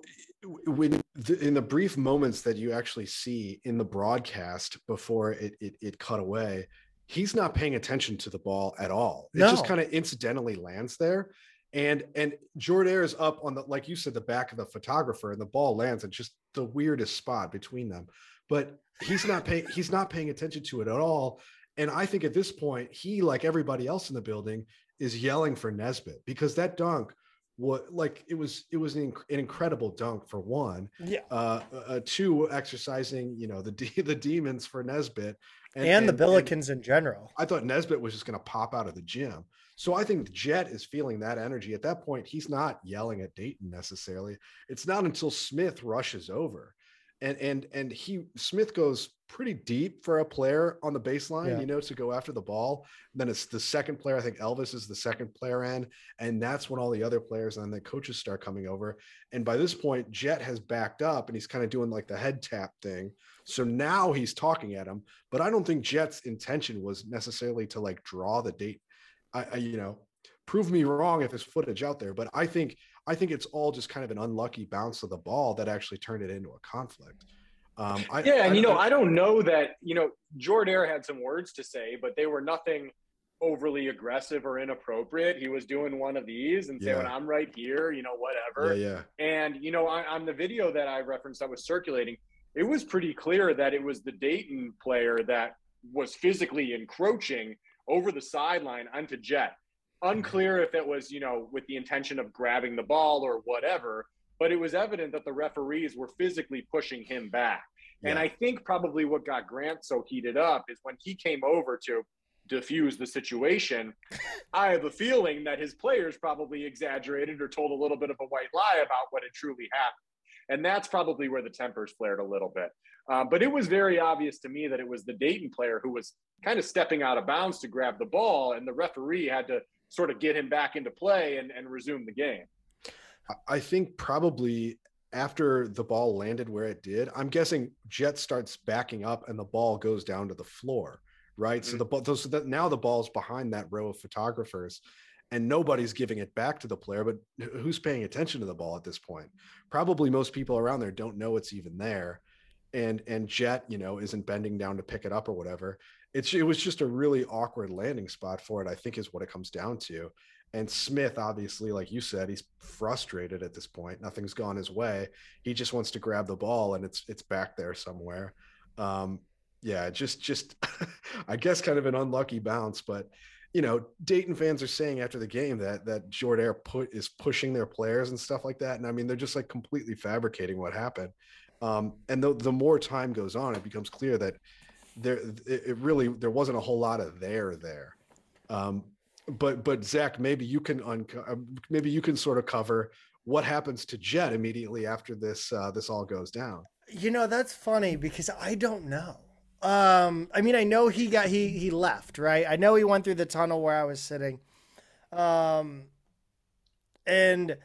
when the, in the brief moments that you actually see in the broadcast before it, it, it cut away, he's not paying attention to the ball at all. It no. just kind of incidentally lands there. And and Jordair is up on the like you said, the back of the photographer, and the ball lands at just the weirdest spot between them. But he's not paying he's not paying attention to it at all. And I think at this point, he, like everybody else in the building, is yelling for Nesbitt because that dunk what like it was it was an, an incredible dunk for one yeah. uh, uh two exercising you know the the demons for nesbitt and, and, and the billikens and in general. I thought nesbitt was just going to pop out of the gym. So i think Jett is feeling that energy. At that point he's not yelling at dayton necessarily. It's not until smith rushes over and and and he Smith goes pretty deep for a player on the baseline, yeah. you know, to go after the ball. And then it's the second player. I think Elvis is the second player in, and that's when all the other players and the coaches start coming over. And by this point, Jett has backed up and he's kind of doing like the head tap thing. So now he's talking at him, but I don't think Jett's intention was necessarily to like draw the date. I, I you know, prove me wrong if there's footage out there, but I think I think it's all just kind of an unlucky bounce of the ball that actually turned it into a conflict. Um, I, yeah, and I, you know, I, I, don't know that you know Jordair had some words to say, but they were nothing overly aggressive or inappropriate. He was doing one of these and saying, "I'm right here," you know, whatever. Yeah, yeah. And you know, on, on the video that I referenced that was circulating, it was pretty clear that it was the Dayton player that was physically encroaching over the sideline onto Jett. Unclear if it was, you know, with the intention of grabbing the ball or whatever, but it was evident that the referees were physically pushing him back. Yeah. And I think probably what got Grant so heated up is when he came over to diffuse the situation, I have a feeling that his players probably exaggerated or told a little bit of a white lie about what had truly happened. And that's probably where the tempers flared a little bit. Um, but it was very obvious to me that it was the Dayton player who was kind of stepping out of bounds to grab the ball, and the referee had to sort of get him back into play and, and resume the game. I think probably after the ball landed where it did, I'm guessing Jett starts backing up and the ball goes down to the floor, right? Mm-hmm. So the ball, so that now the ball's behind that row of photographers, and nobody's giving it back to the player. But who's paying attention to the ball at this point? Probably most people around there don't know it's even there, and and Jett, you know, isn't bending down to pick it up or whatever it's it was just a really awkward landing spot for it. I think is what it comes down to. And Smith, obviously, like you said, he's frustrated at this point. Nothing's gone his way. He just wants to grab the ball, and it's it's back there somewhere. Um, yeah, just just I guess kind of an unlucky bounce, but you know, Dayton fans are saying after the game that that Jordair put is pushing their players and stuff like that, and I mean they're just like completely fabricating what happened. Um, and the the more time goes on, it becomes clear that there it really there wasn't a whole lot of there there. Um, but but Zach, maybe you can unco- um, maybe you can sort of cover what happens to Jett immediately after this uh, this all goes down. You know, that's funny because I don't know. Um, I mean, I know he got he he left, right? I know he went through the tunnel where I was sitting. Um, and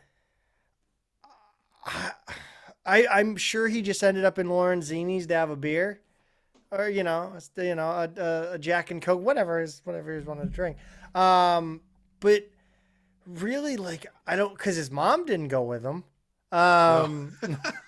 I, I'm sure he just ended up in Lorenzini's to have a beer, or you know, you know, a, a, a Jack and Coke, whatever is whatever he's wanted to drink. Um, but really, like, I don't because his mom didn't go with him. Um,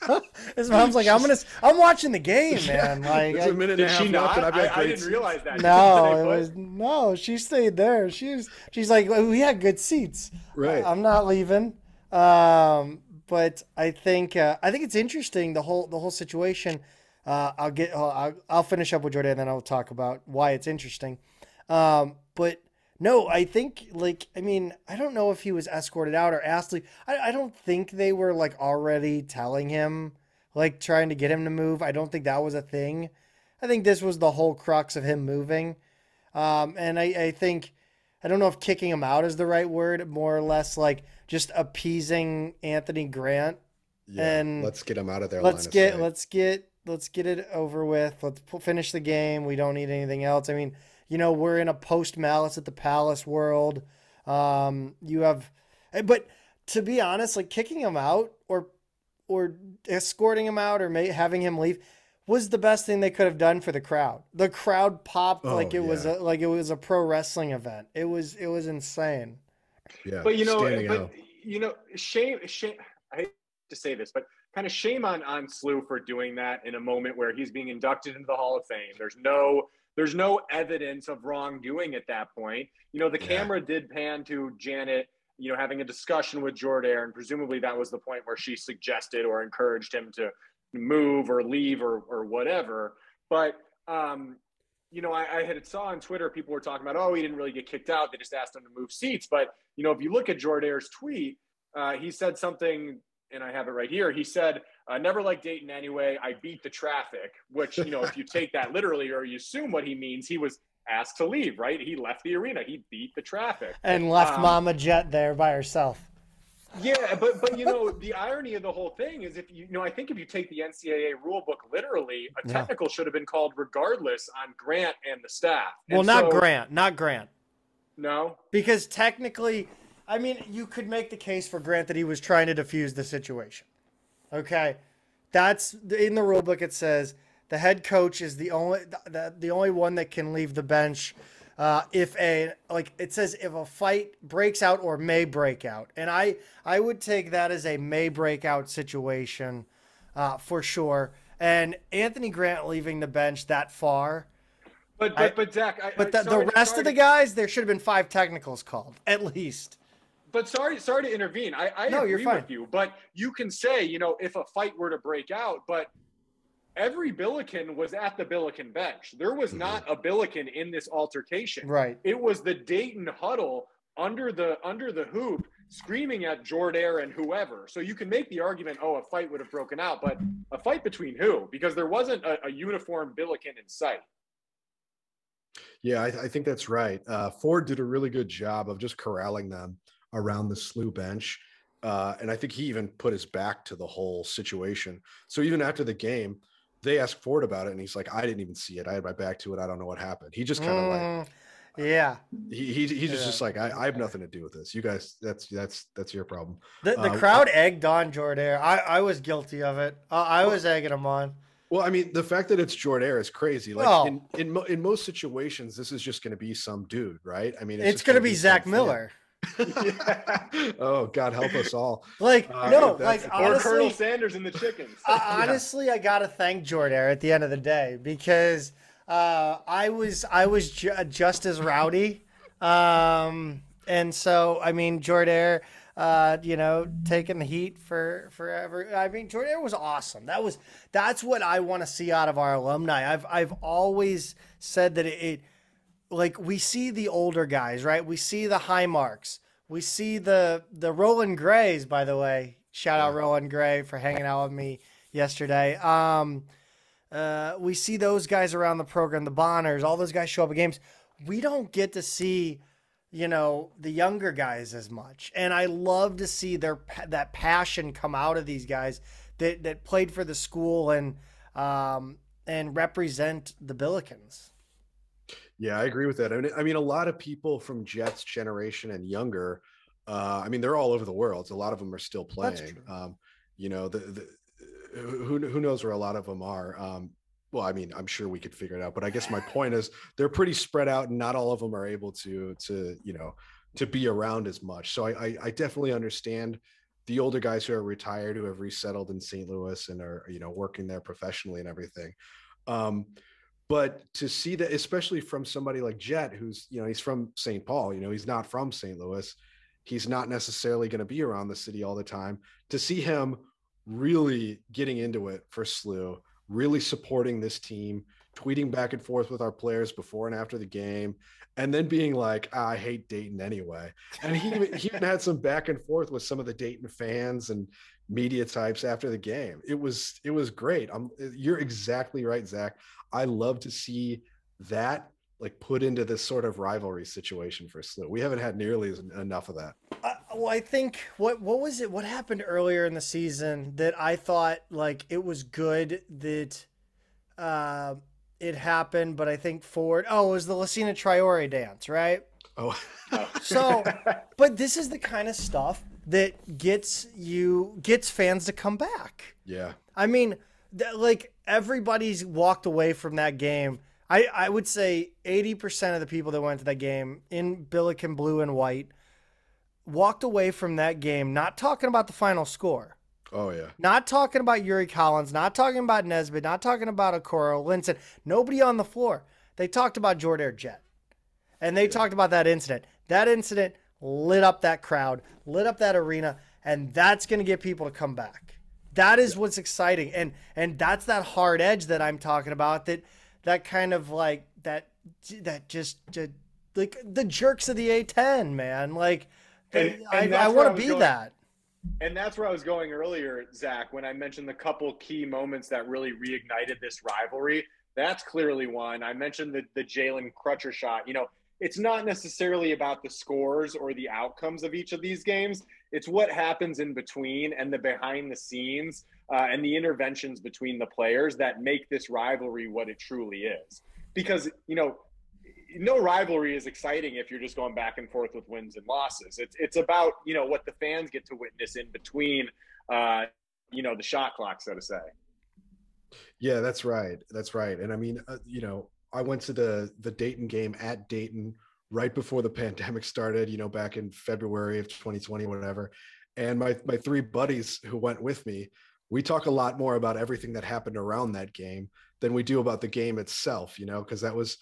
his mom's like, I'm gonna, I'm watching the game, man. Like, There's a minute and a Did half she left, not? and I've got I, I didn't realize that. No, it was no. She stayed there. She was, she's like, well, we had good seats. Right. I'm not leaving. Um, but I think, uh, I think it's interesting the whole, the whole situation. Uh, I'll get, I'll, I'll finish up with Jordan, and then I'll talk about why it's interesting. Um, but no, I think like I mean I don't know if he was escorted out or asked. leave. I I don't think they were like already telling him like trying to get him to move. I don't think that was a thing. I think this was the whole crux of him moving. Um, and I, I think I don't know if kicking him out is the right word. More or less like just appeasing Anthony Grant. Yeah, and let's get him out of there. Let's get let's get let's get it over with. Let's pu- finish the game. We don't need anything else. I mean, you know, we're in a post Malice at the Palace world. Um, you have, eh, but to be honest, like kicking him out or or escorting him out or may, having him leave was the best thing they could have done for the crowd. The crowd popped Oh, like it was a like it was a pro wrestling event. It was it was insane. Yeah, but you know, but out. you know, shame, shame. I hate to say this, but kind of shame on on SLU for doing that in a moment where he's being inducted into the Hall of Fame. There's no there's no evidence of wrongdoing at that point. You know, the Yeah. camera did pan to Janet, you know, having a discussion with Jordan, and presumably that was the point where she suggested or encouraged him to move or leave or or whatever. But um, you know, I, I had saw on Twitter people were talking about, oh, he didn't really get kicked out. They just asked him to move seats. But you know, if you look at Jordair's tweet, uh, he said something, and I have it right here. He said, uh, "Never like Dayton anyway. I beat the traffic." Which you know, if you take that literally or you assume what he means, he was asked to leave. Right? He left the arena. He beat the traffic. And left Um, Mama Jett there by herself. Yeah, but but you know the irony of the whole thing is if you, you know I think if you take the NCAA rule book literally, a Yeah. technical should have been called regardless on Grant and the staff. And Well, not so- Grant, not Grant. No, Because technically, I mean, you could make the case for Grant that he was trying to defuse the situation. Okay, that's in the rule book. It says the head coach is the only the, the only one that can leave the bench uh, if a like it says if a fight breaks out or may break out, and I I would take that as a may break out situation uh, for sure. And Anthony Grant leaving the bench that far. but I- but but Zach, I, But the, the rest sorry of the guys, there should have been five technicals called at least. But sorry, sorry to intervene. I, I No, you're agree fine. with you. But you can say, you know, if a fight were to break out, but every Billiken was at the Billiken bench. There was Mhm. not a Billiken in this altercation. Right. It was the Dayton huddle under the under the hoop screaming at Jordair and whoever. So you can make the argument, oh, a fight would have broken out, but a fight between who? Because there wasn't a, a uniform Billiken in sight. Yeah, I, I think that's right. Uh, Ford did a really good job of just corralling them around the SLU bench. Uh, and I think he even put his back to the whole situation. So even after the game, they asked Ford about it, and he's like, "I didn't even see it. I had my back to it. I don't know what happened." He just kind of like Mm, yeah. he he, he just Yeah. just like I, I have nothing to do with this. You guys, that's that's that's your problem. The, the Uh, crowd egged on Jordair. I, I was guilty of it. I, I was egging him on. Well, I mean, the fact that it's Jordair is crazy. Like Oh. in in, mo- in most situations, this is just going to be some dude, right? I mean, It's, just going to gonna be some Zach fan. Miller. oh God, help us all. Like, Uh, no, like, or Or Colonel Sanders and the chickens. I- honestly, I got to thank Jordair at the end of the day because uh, I was I was ju- just as rowdy. Um, and so, I mean, Jordair, uh, you know, taking the heat for forever. I mean, Jordair was awesome. That was that's what I want to see out of our alumni. I've I've always said that it, it like we see the older guys, right? We see the high marks. We see the the Roland Grays, by the way. Shout out Roland Gray for hanging out with me yesterday. Um, uh, we see those guys around the program, the Bonners, all those guys show up at games. We don't get to see, you know, the younger guys as much, and I love to see their that passion come out of these guys. that that played for the school and um, and represent the Billikens. Yeah, I agree with that. I mean, I mean, a lot of people from Jett's generation and younger, uh, I mean, they're all over the world. So a lot of them are still playing. Um, you know, the, the who who knows where a lot of them are. Um, well, I mean, I'm sure we could figure it out, but I guess my point is they're pretty spread out, and not all of them are able to to you know to be around as much. So I I, I definitely understand the older guys who are retired who have resettled in St. Louis and are you know working there professionally and everything. Um, but to see that, especially from somebody like Jett, who's you know he's from St. Paul, you know he's not from St. Louis, he's not necessarily going to be around the city all the time. To see him really getting into it for SLU, really supporting this team, tweeting back and forth with our players before and after the game, and then being like, ah, "I hate Dayton anyway." And he he even had some back and forth with some of the Dayton fans and media types after the game. It was it was great. I'm you're exactly right, Zach. I love to see that like put into this sort of rivalry situation for SLU. We haven't had nearly enough of that. Uh, well, I think what what was it? What happened earlier in the season that I thought like it was good that uh, it happened, but I think Ford. Oh, it was the Lassina Traore dance, right? Oh, so, but this is the kind of stuff that gets you gets fans to come back. Yeah, I mean, th- like everybody's walked away from that game. I, I would say 80% of the people that went to that game in Billiken blue and white walked away from that game not talking about the final score. Oh yeah. Not talking about Yuri Collins, not talking about Nesbitt, not talking about Okoro, Linssen, nobody on the floor. They talked about Jordair Jett. And they yeah. talked about that incident. That incident lit up that crowd, lit up that arena, and that's going to get people to come back. That is what's exciting. And and that's that hard edge that I'm talking about that that kind of like that that just, just like the jerks of the A10, man. Like and, and I, I want to be going, that. And that's where I was going earlier, Zach, when I mentioned the couple key moments that really reignited this rivalry. That's clearly one. I mentioned the, the Jalen Crutcher shot. You know, it's not necessarily about the scores or the outcomes of each of these games. It's what happens in between and the behind the scenes uh, and the interventions between the players that make this rivalry what it truly is. Because, you know, no rivalry is exciting if you're just going back and forth with wins and losses. It's it's about you know what the fans get to witness in between, uh, you know, the shot clock, so to say. Yeah, that's right. That's right. And I mean, uh, you know, I went to the the Dayton game at Dayton right before the pandemic started. You know, back in February of 2020, whatever. And my my three buddies who went with me, we talk a lot more about everything that happened around that game than we do about the game itself. You know, because that was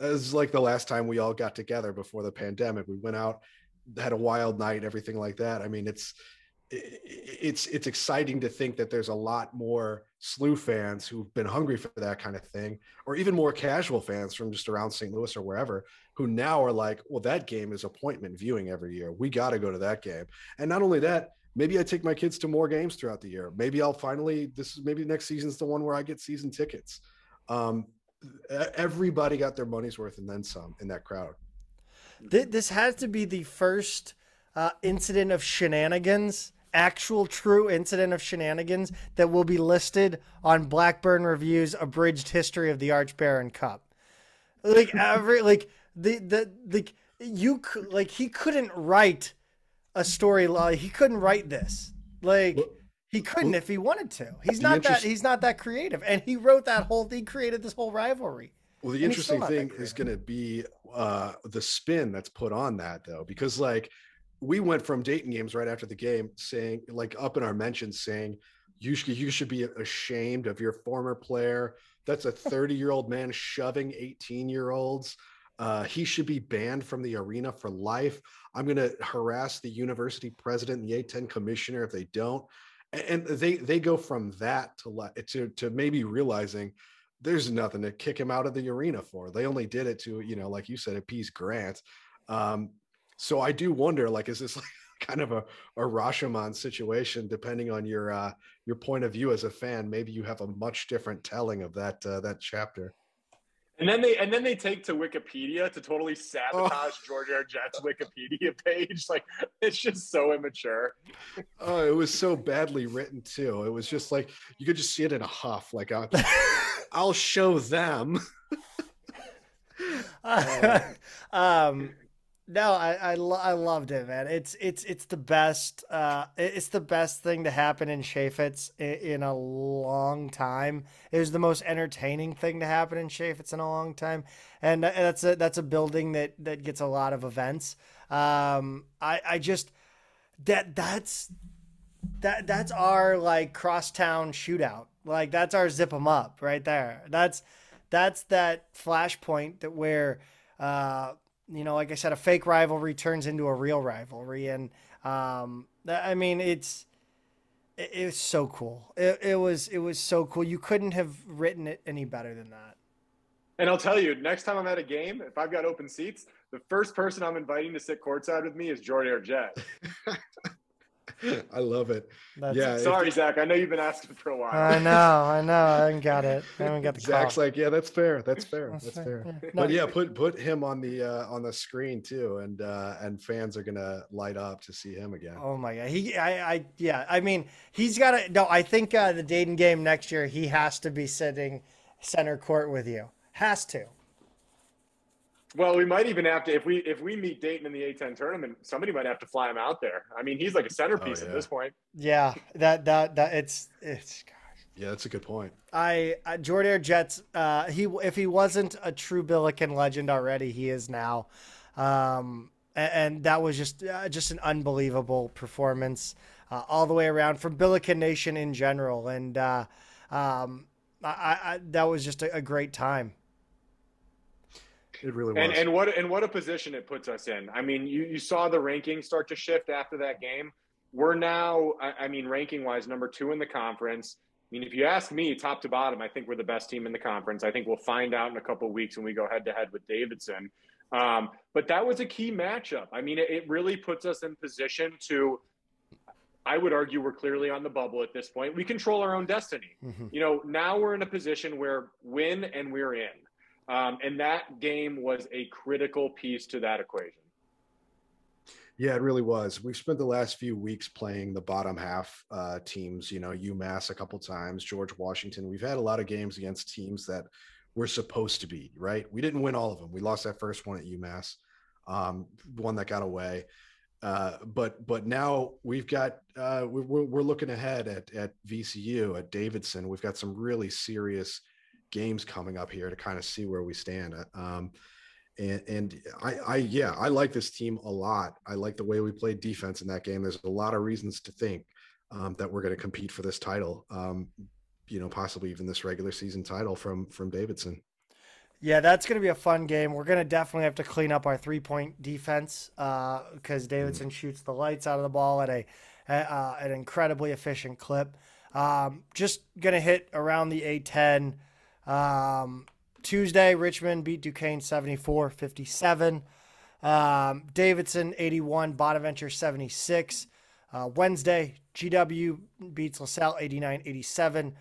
it was like the last time we all got together before the pandemic. We went out, had a wild night, everything like that. I mean, it's it's it's exciting to think that there's a lot more SLU fans who've been hungry for that kind of thing, or even more casual fans from just around St. Louis or wherever, who now are like, well, that game is appointment viewing every year. We got to go to that game. And not only that, maybe I take my kids to more games throughout the year. Maybe I'll finally this is maybe next season's the one where I get season tickets. Um, everybody got their money's worth and then some in that crowd. This has to be the first uh, incident of shenanigans, actual true incident of shenanigans that will be listed on Blackburn Review's abridged history of the Arch Baron Cup. Like every like the the like you like he couldn't write a story. He couldn't write this. Like. He couldn't well, if he wanted to. He's not that he's not that creative. And he wrote that whole he created this whole rivalry. Well, the interesting thing is going to be uh, the spin that's put on that though because like we went from Dayton games right after the game saying like up in our mentions saying you should you should be ashamed of your former player. That's a 30-year-old man shoving 18-year-olds. Uh, he should be banned from the arena for life. I'm going to harass the university president and the A10 commissioner if they don't and they they go from that to to to maybe realizing there's nothing to kick him out of the arena for. They only did it to you know, like you said, appease Grant. Um, so I do wonder, like, is this like kind of a, a Rashomon situation? Depending on your uh, your point of view as a fan, maybe you have a much different telling of that uh, that chapter. And then they and then they take to Wikipedia to totally sabotage oh. Jordair Jett's Wikipedia page. Like it's just so immature. Oh, it was so badly written too. It was just like you could just see it in a huff. Like I'll, I'll show them. uh, um, no, I I, lo- I loved it, man. It's it's it's the best. Uh, it's the best thing to happen in Chaifetz in, in, a long time. It was the most entertaining thing to happen in Chaifetz in a long time, and that's a that's a building that that gets a lot of events. Um, I I just that that's that that's our like crosstown shootout. Like that's our zip them up right there. That's that's that flashpoint that where. Uh, you know, like I said, a fake rivalry turns into a real rivalry, and um, I mean, it's it, it was so cool. It, it was it was so cool. You couldn't have written it any better than that. And I'll tell you, next time I'm at a game, if I've got open seats, the first person I'm inviting to sit courtside with me is Jordair Jett. I love it. That's yeah. Sorry, Zach. I know you've been asking for a while. I know. I know. I haven't got it. I haven't got the. Zach's call. like, yeah, that's fair. That's fair. That's, that's fair. fair. Yeah. But yeah, put put him on the uh, on the screen too, and uh, and fans are gonna light up to see him again. Oh my god. He. I. I. Yeah. I mean, he's got to. No, I think uh, the Dayton game next year, he has to be sitting center court with you. Has to. Well, we might even have to if we if we meet Dayton in the A10 tournament, somebody might have to fly him out there. I mean, he's like a centerpiece oh, yeah. at this point. Yeah, that that that it's it's gosh. Yeah, that's a good point. I uh, Jordair Jett's. Uh, he if he wasn't a true Billiken legend already, he is now. Um, and, and that was just uh, just an unbelievable performance uh, all the way around from Billiken Nation in general, and uh, um, I, I, that was just a, a great time. It really was. And, and what and what a position it puts us in. I mean, you, you saw the rankings start to shift after that game. We're now, I, I mean, ranking wise, number two in the conference. I mean, if you ask me, top to bottom, I think we're the best team in the conference. I think we'll find out in a couple weeks when we go head to head with Davidson. Um, but that was a key matchup. I mean, it, it really puts us in position to. I would argue we're clearly on the bubble at this point. We control our own destiny. Mm-hmm. You know, now we're in a position where win and we're in. Um, and that game was a critical piece to that equation. Yeah, it really was. We've spent the last few weeks playing the bottom half uh, teams, you know, UMass a couple times, George Washington. We've had a lot of games against teams that we're supposed to beat, right? We didn't win all of them. We lost that first one at UMass, um, one that got away. Uh, but but now we've got uh, we're, we're looking ahead at at VCU at Davidson. We've got some really serious games coming up here to kind of see where we stand. Um, and, and I, I, yeah, I like this team a lot. I like the way we played defense in that game. There's a lot of reasons to think um, that we're going to compete for this title. Um, you know, possibly even this regular season title from from Davidson. Yeah, that's going to be a fun game. We're going to definitely have to clean up our three point defense because uh, Davidson mm. shoots the lights out of the ball at a uh, an incredibly efficient clip. Um, just going to hit around the A10. Um, Tuesday, Richmond beat Duquesne 74 57. Um, Davidson 81, Bonaventure 76. Uh, Wednesday, GW beats LaSalle 89 87.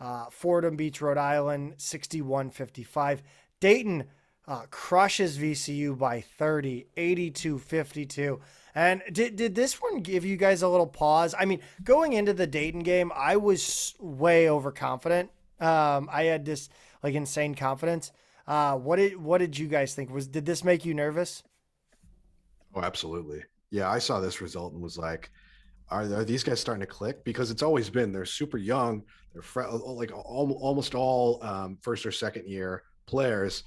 Uh, Fordham beats Rhode Island 61 55. Dayton uh, crushes VCU by 30, 82 52. And did, did this one give you guys a little pause? I mean, going into the Dayton game, I was way overconfident um, I had this like insane confidence. Uh, what did what did you guys think? Was did this make you nervous? Oh, absolutely. Yeah, I saw this result and was like, are, are these guys starting to click? Because it's always been they're super young. They're fr- like almost all um, first or second year players.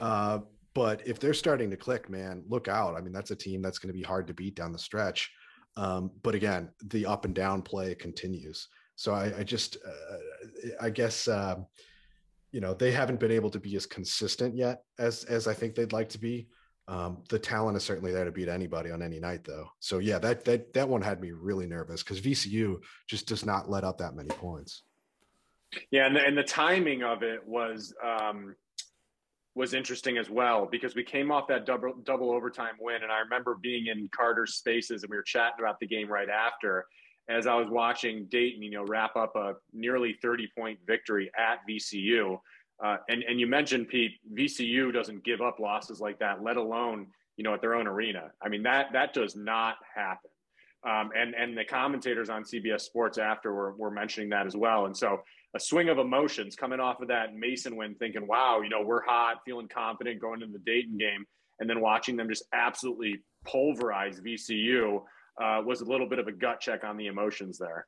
Uh, but if they're starting to click, man, look out. I mean, that's a team that's going to be hard to beat down the stretch. Um, but again, the up and down play continues. So I, I just, uh, I guess, uh, you know, they haven't been able to be as consistent yet as as I think they'd like to be. Um, the talent is certainly there to beat anybody on any night, though. So yeah, that that that one had me really nervous because VCU just does not let up that many points. Yeah, and the, and the timing of it was um, was interesting as well because we came off that double double overtime win, and I remember being in Carter's spaces and we were chatting about the game right after, as I was watching Dayton, you know, wrap up a nearly 30 point victory at VCU. Uh, and and you mentioned Pete, VCU doesn't give up losses like that, let alone you know at their own arena. I mean that that does not happen. Um, and and the commentators on CBS Sports after were, were mentioning that as well. And so a swing of emotions coming off of that Mason win, thinking, "Wow, you know we're hot, feeling confident going into the Dayton game," and then watching them just absolutely pulverize VCU uh, was a little bit of a gut check on the emotions there.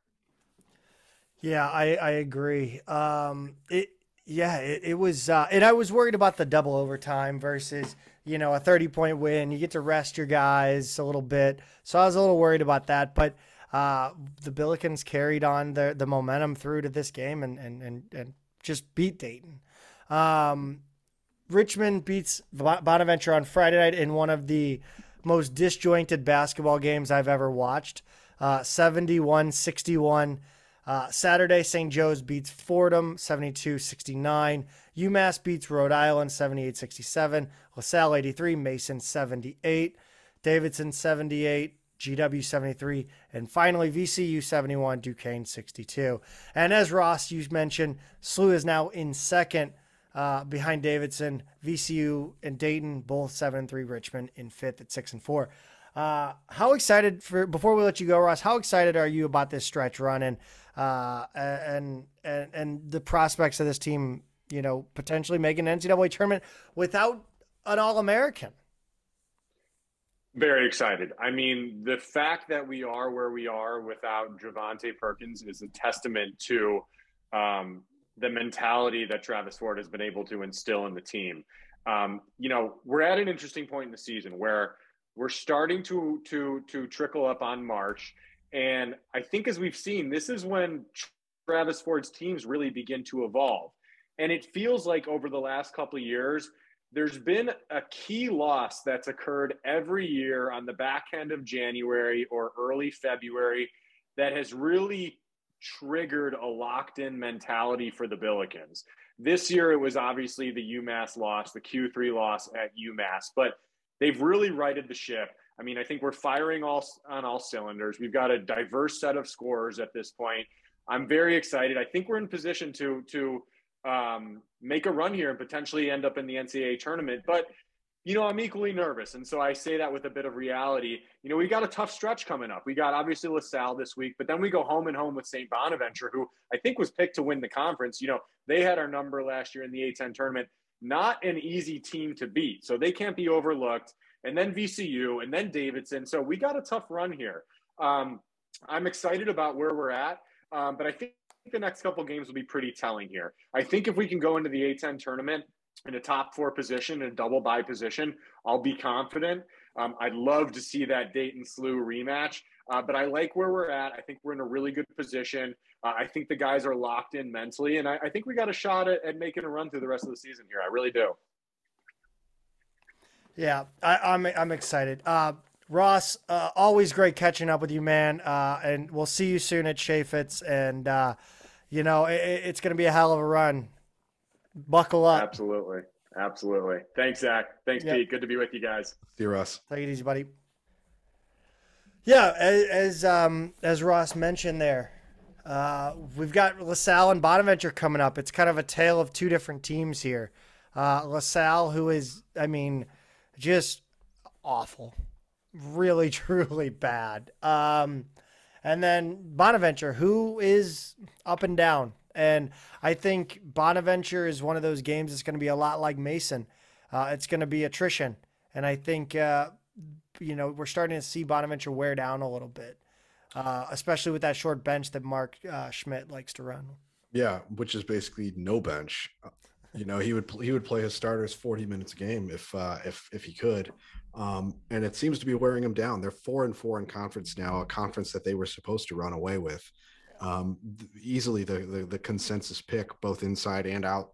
Yeah, I I agree. Um, it yeah, it, it was, uh, and I was worried about the double overtime versus you know, a 30 point win. You get to rest your guys a little bit. So I was a little worried about that. But uh, the Billikens carried on the, the momentum through to this game and, and, and, and just beat Dayton. Um, Richmond beats Bonaventure on Friday night in one of the most disjointed basketball games I've ever watched. Uh, 71 61. Uh, Saturday, St. Joe's beats Fordham 72 69. UMass beats Rhode Island 78 67. LaSalle 83. Mason 78. Davidson 78. GW 73. And finally, VCU 71. Duquesne 62. And as Ross, you mentioned, SLU is now in second. Uh, behind Davidson, VCU and Dayton both seven and three. Richmond in fifth at six and four. Uh, how excited for before we let you go, Ross? How excited are you about this stretch run and uh, and and and the prospects of this team, you know, potentially making an NCAA tournament without an All American. Very excited. I mean, the fact that we are where we are without Javonte Perkins is a testament to um, the mentality that Travis Ford has been able to instill in the team. Um, you know, we're at an interesting point in the season where we're starting to to to trickle up on March, and I think, as we've seen, this is when Travis Ford's teams really begin to evolve. And it feels like over the last couple of years, there's been a key loss that's occurred every year on the back end of January or early February that has really triggered a locked in mentality for the Billikens. This year, it was obviously the UMass loss, the Q3 loss at UMass, but they've really righted the ship. I mean, I think we're firing all on all cylinders. We've got a diverse set of scorers at this point. I'm very excited. I think we're in position to to um, make a run here and potentially end up in the NCAA tournament. But you know, I'm equally nervous, and so I say that with a bit of reality. You know, we got a tough stretch coming up. We got obviously LaSalle this week, but then we go home and home with St. Bonaventure, who I think was picked to win the conference. You know, they had our number last year in the A10 tournament. Not an easy team to beat, so they can't be overlooked and then VCU, and then Davidson. So we got a tough run here. Um, I'm excited about where we're at, um, but I think the next couple games will be pretty telling here. I think if we can go into the A10 tournament in a top four position, a double bye position, I'll be confident. Um, I'd love to see that Dayton SLU rematch, uh, but I like where we're at. I think we're in a really good position. Uh, I think the guys are locked in mentally, and I, I think we got a shot at, at making a run through the rest of the season here. I really do. Yeah, I, am I'm, I'm excited. Uh, Ross, uh, always great catching up with you, man. Uh, and we'll see you soon at Chaifetz. And uh, you know, it, it's going to be a hell of a run. Buckle up. Absolutely, absolutely. Thanks, Zach. Thanks, yep. Pete. Good to be with you guys. See you, Ross. Take it easy, buddy. Yeah, as as, um, as Ross mentioned there, uh, we've got LaSalle and Bonaventure coming up. It's kind of a tale of two different teams here. Uh, LaSalle, who is, I mean just awful, really, truly bad. Um, and then Bonaventure, who is up and down. And I think Bonaventure is one of those games that's going to be a lot like Mason. Uh, it's going to be attrition. And I think, uh, you know, we're starting to see Bonaventure wear down a little bit, uh, especially with that short bench that Mark uh, Schmidt likes to run. Yeah, which is basically no bench. You know, he would he would play his starters 40 minutes a game if uh, if if he could. Um, and it seems to be wearing him down. They're four and four in conference now, a conference that they were supposed to run away with. Um, easily the, the, the consensus pick, both inside and out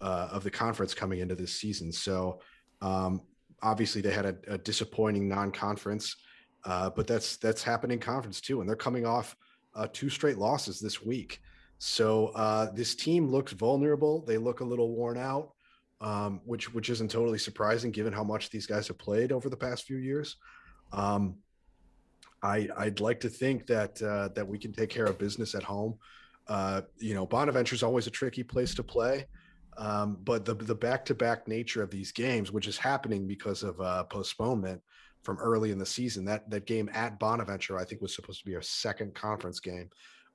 uh, of the conference coming into this season. So um, obviously they had a, a disappointing non-conference, uh, but that's that's happening conference too, and they're coming off uh, two straight losses this week. So uh, this team looks vulnerable. They look a little worn out, um, which which isn't totally surprising given how much these guys have played over the past few years. Um, I I'd like to think that uh, that we can take care of business at home. Uh, you know, Bonaventure is always a tricky place to play. Um, but the the back to back nature of these games, which is happening because of uh, postponement from early in the season, that that game at Bonaventure, I think, was supposed to be a second conference game.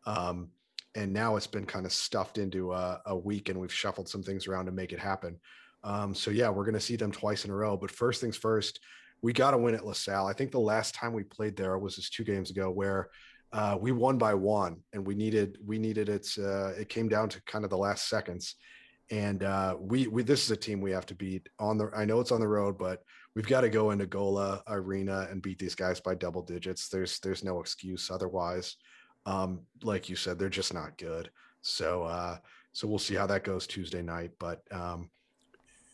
Um, and now it's been kind of stuffed into a, a, week and we've shuffled some things around to make it happen. Um, so yeah, we're going to see them twice in a row. But first things first, we got to win at LaSalle. I think the last time we played there was just two games ago where uh, we won by one and we needed we needed it. Uh, it came down to kind of the last seconds. And uh, we, we this is a team we have to beat on the. I know it's on the road, but we've got to go into Gola Arena and beat these guys by double digits. There's there's no excuse otherwise um, like you said, they're just not good. So uh, so we'll see how that goes Tuesday night. But um,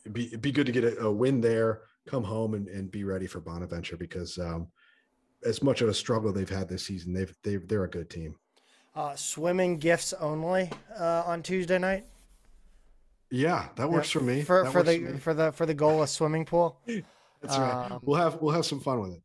it'd be it'd be good to get a, a win there, come home and, and be ready for Bonaventure because um, as much of a struggle they've had this season, they've they they're a good team. Uh, swimming gifts only uh, on Tuesday night. Yeah, that works yeah, for me. For for the for, for the for the goal of swimming pool. That's right. Um, we'll have we'll have some fun with it.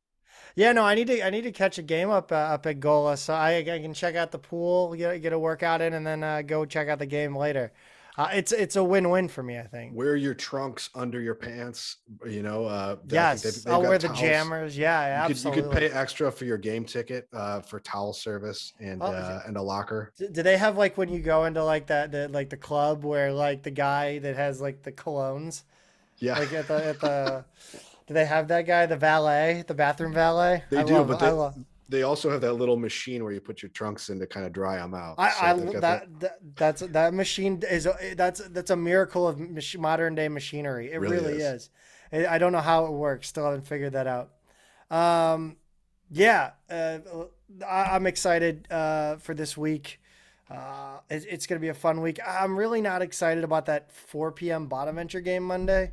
Yeah, no, I need to I need to catch a game up uh, up at Gola, so I, I, can check out the pool, get get a workout in, and then uh, go check out the game later. Uh, it's it's a win win for me, I think. Wear your trunks under your pants, you know. Uh, yes, they've, they've I'll wear towels. the jammers. Yeah, you absolutely. Could, you could pay extra for your game ticket uh, for towel service and oh, uh, and a locker. Do they have like when you go into like that the like the club where like the guy that has like the colognes? Yeah, like at the at the. Do they have that guy, the valet, the bathroom valet? They I do, love, but they. They, also have that little machine where you put your trunks in to kind of dry them out. I, so I that, that, that, that's that machine is that's that's a miracle of modern day machinery. It really, really is. is. I don't know how it works. Still haven't figured that out. Um, yeah, uh, I, am excited uh, for this week. Uh, it, it's going to be a fun week. I'm really not excited about that 4 p.m. Bonaventure game Monday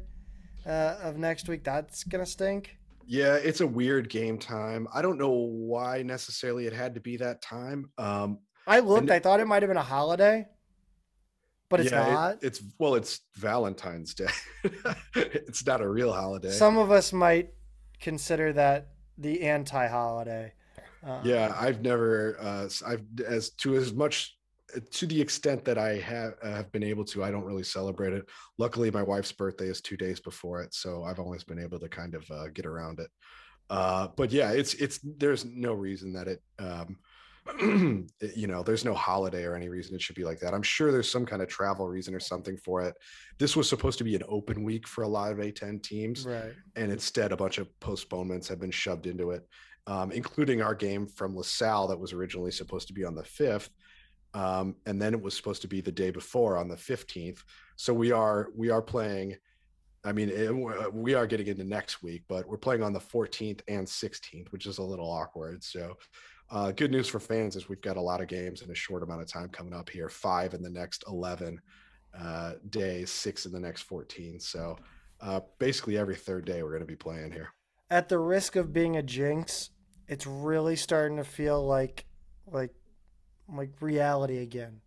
uh, of next week. That's gonna stink. Yeah, it's a weird game time. I don't know why necessarily it had to be that time. Um, I looked. And, I thought it might have been a holiday, but it's yeah, not. It, it's well, it's Valentine's Day. it's not a real holiday. Some of us might consider that the anti-holiday. Uh, yeah, I've never. Uh, I've as to as much to the extent that I have uh, have been able to, I don't really celebrate it. Luckily, my wife's birthday is two days before it, so I've always been able to kind of uh, get around it. Uh, but yeah, it's it's there's no reason that it, um, you know, there's no holiday or any reason it should be like that. I'm sure there's some kind of travel reason or something for it. This was supposed to be an open week for a lot of A10 teams, right? And instead, a bunch of postponements have been shoved into it. Um, including our game from LaSalle that was originally supposed to be on the 5th um, and then it was supposed to be the day before on the 15th so we are we are playing i mean it, uh, we are getting into next week but we're playing on the 14th and 16th which is a little awkward. So uh, good news for fans is we've got a lot of games in a short amount of time coming up here five in the next 11 uh, days six in the next 14 so uh, basically every third day we're going to be playing here. At the risk of being a jinx it's really starting to feel like like like reality again.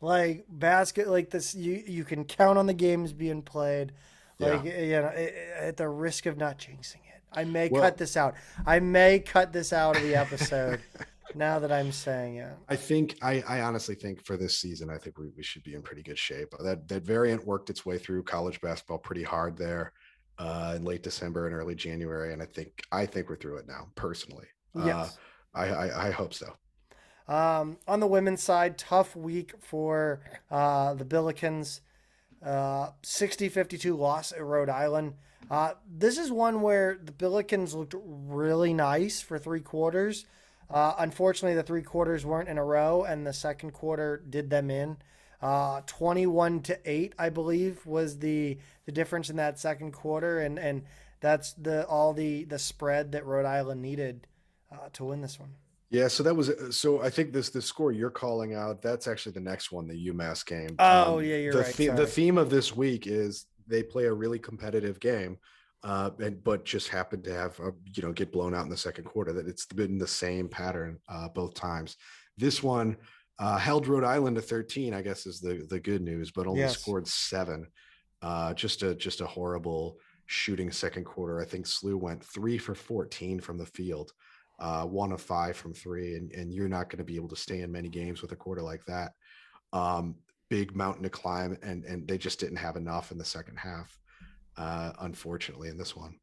Like basket, like this, you you can count on the games being played. Like yeah. you know, at the risk of not jinxing it, I may well, cut this out. I may cut this out of the episode. now that I'm saying it, I think I, I honestly think for this season, I think we, we should be in pretty good shape. That that variant worked its way through college basketball pretty hard there uh, in late December and early January, and I think I think we're through it now. Personally, yes, uh, I, I I hope so. Um, on the women's side, tough week for uh, the Billikens. Uh, 60 52 loss at Rhode Island. Uh, this is one where the Billikens looked really nice for three quarters. Uh, unfortunately, the three quarters weren't in a row, and the second quarter did them in. Uh, 21 to 8, I believe, was the, the difference in that second quarter, and, and that's the all the, the spread that Rhode Island needed uh, to win this one. Yeah, so that was uh, so. I think this the score you're calling out. That's actually the next one, the UMass game. Oh um, yeah, you're the right. The, the theme of this week is they play a really competitive game, uh, and but just happen to have a, you know get blown out in the second quarter. That it's been the same pattern uh, both times. This one uh, held Rhode Island to 13. I guess is the the good news, but only yes. scored seven. Uh, just a just a horrible shooting second quarter. I think SLU went three for 14 from the field uh, one of five from three, and, and you're not going to be able to stay in many games with a quarter like that. Um, big mountain to climb, and and they just didn't have enough in the second half. Uh, unfortunately, in this one.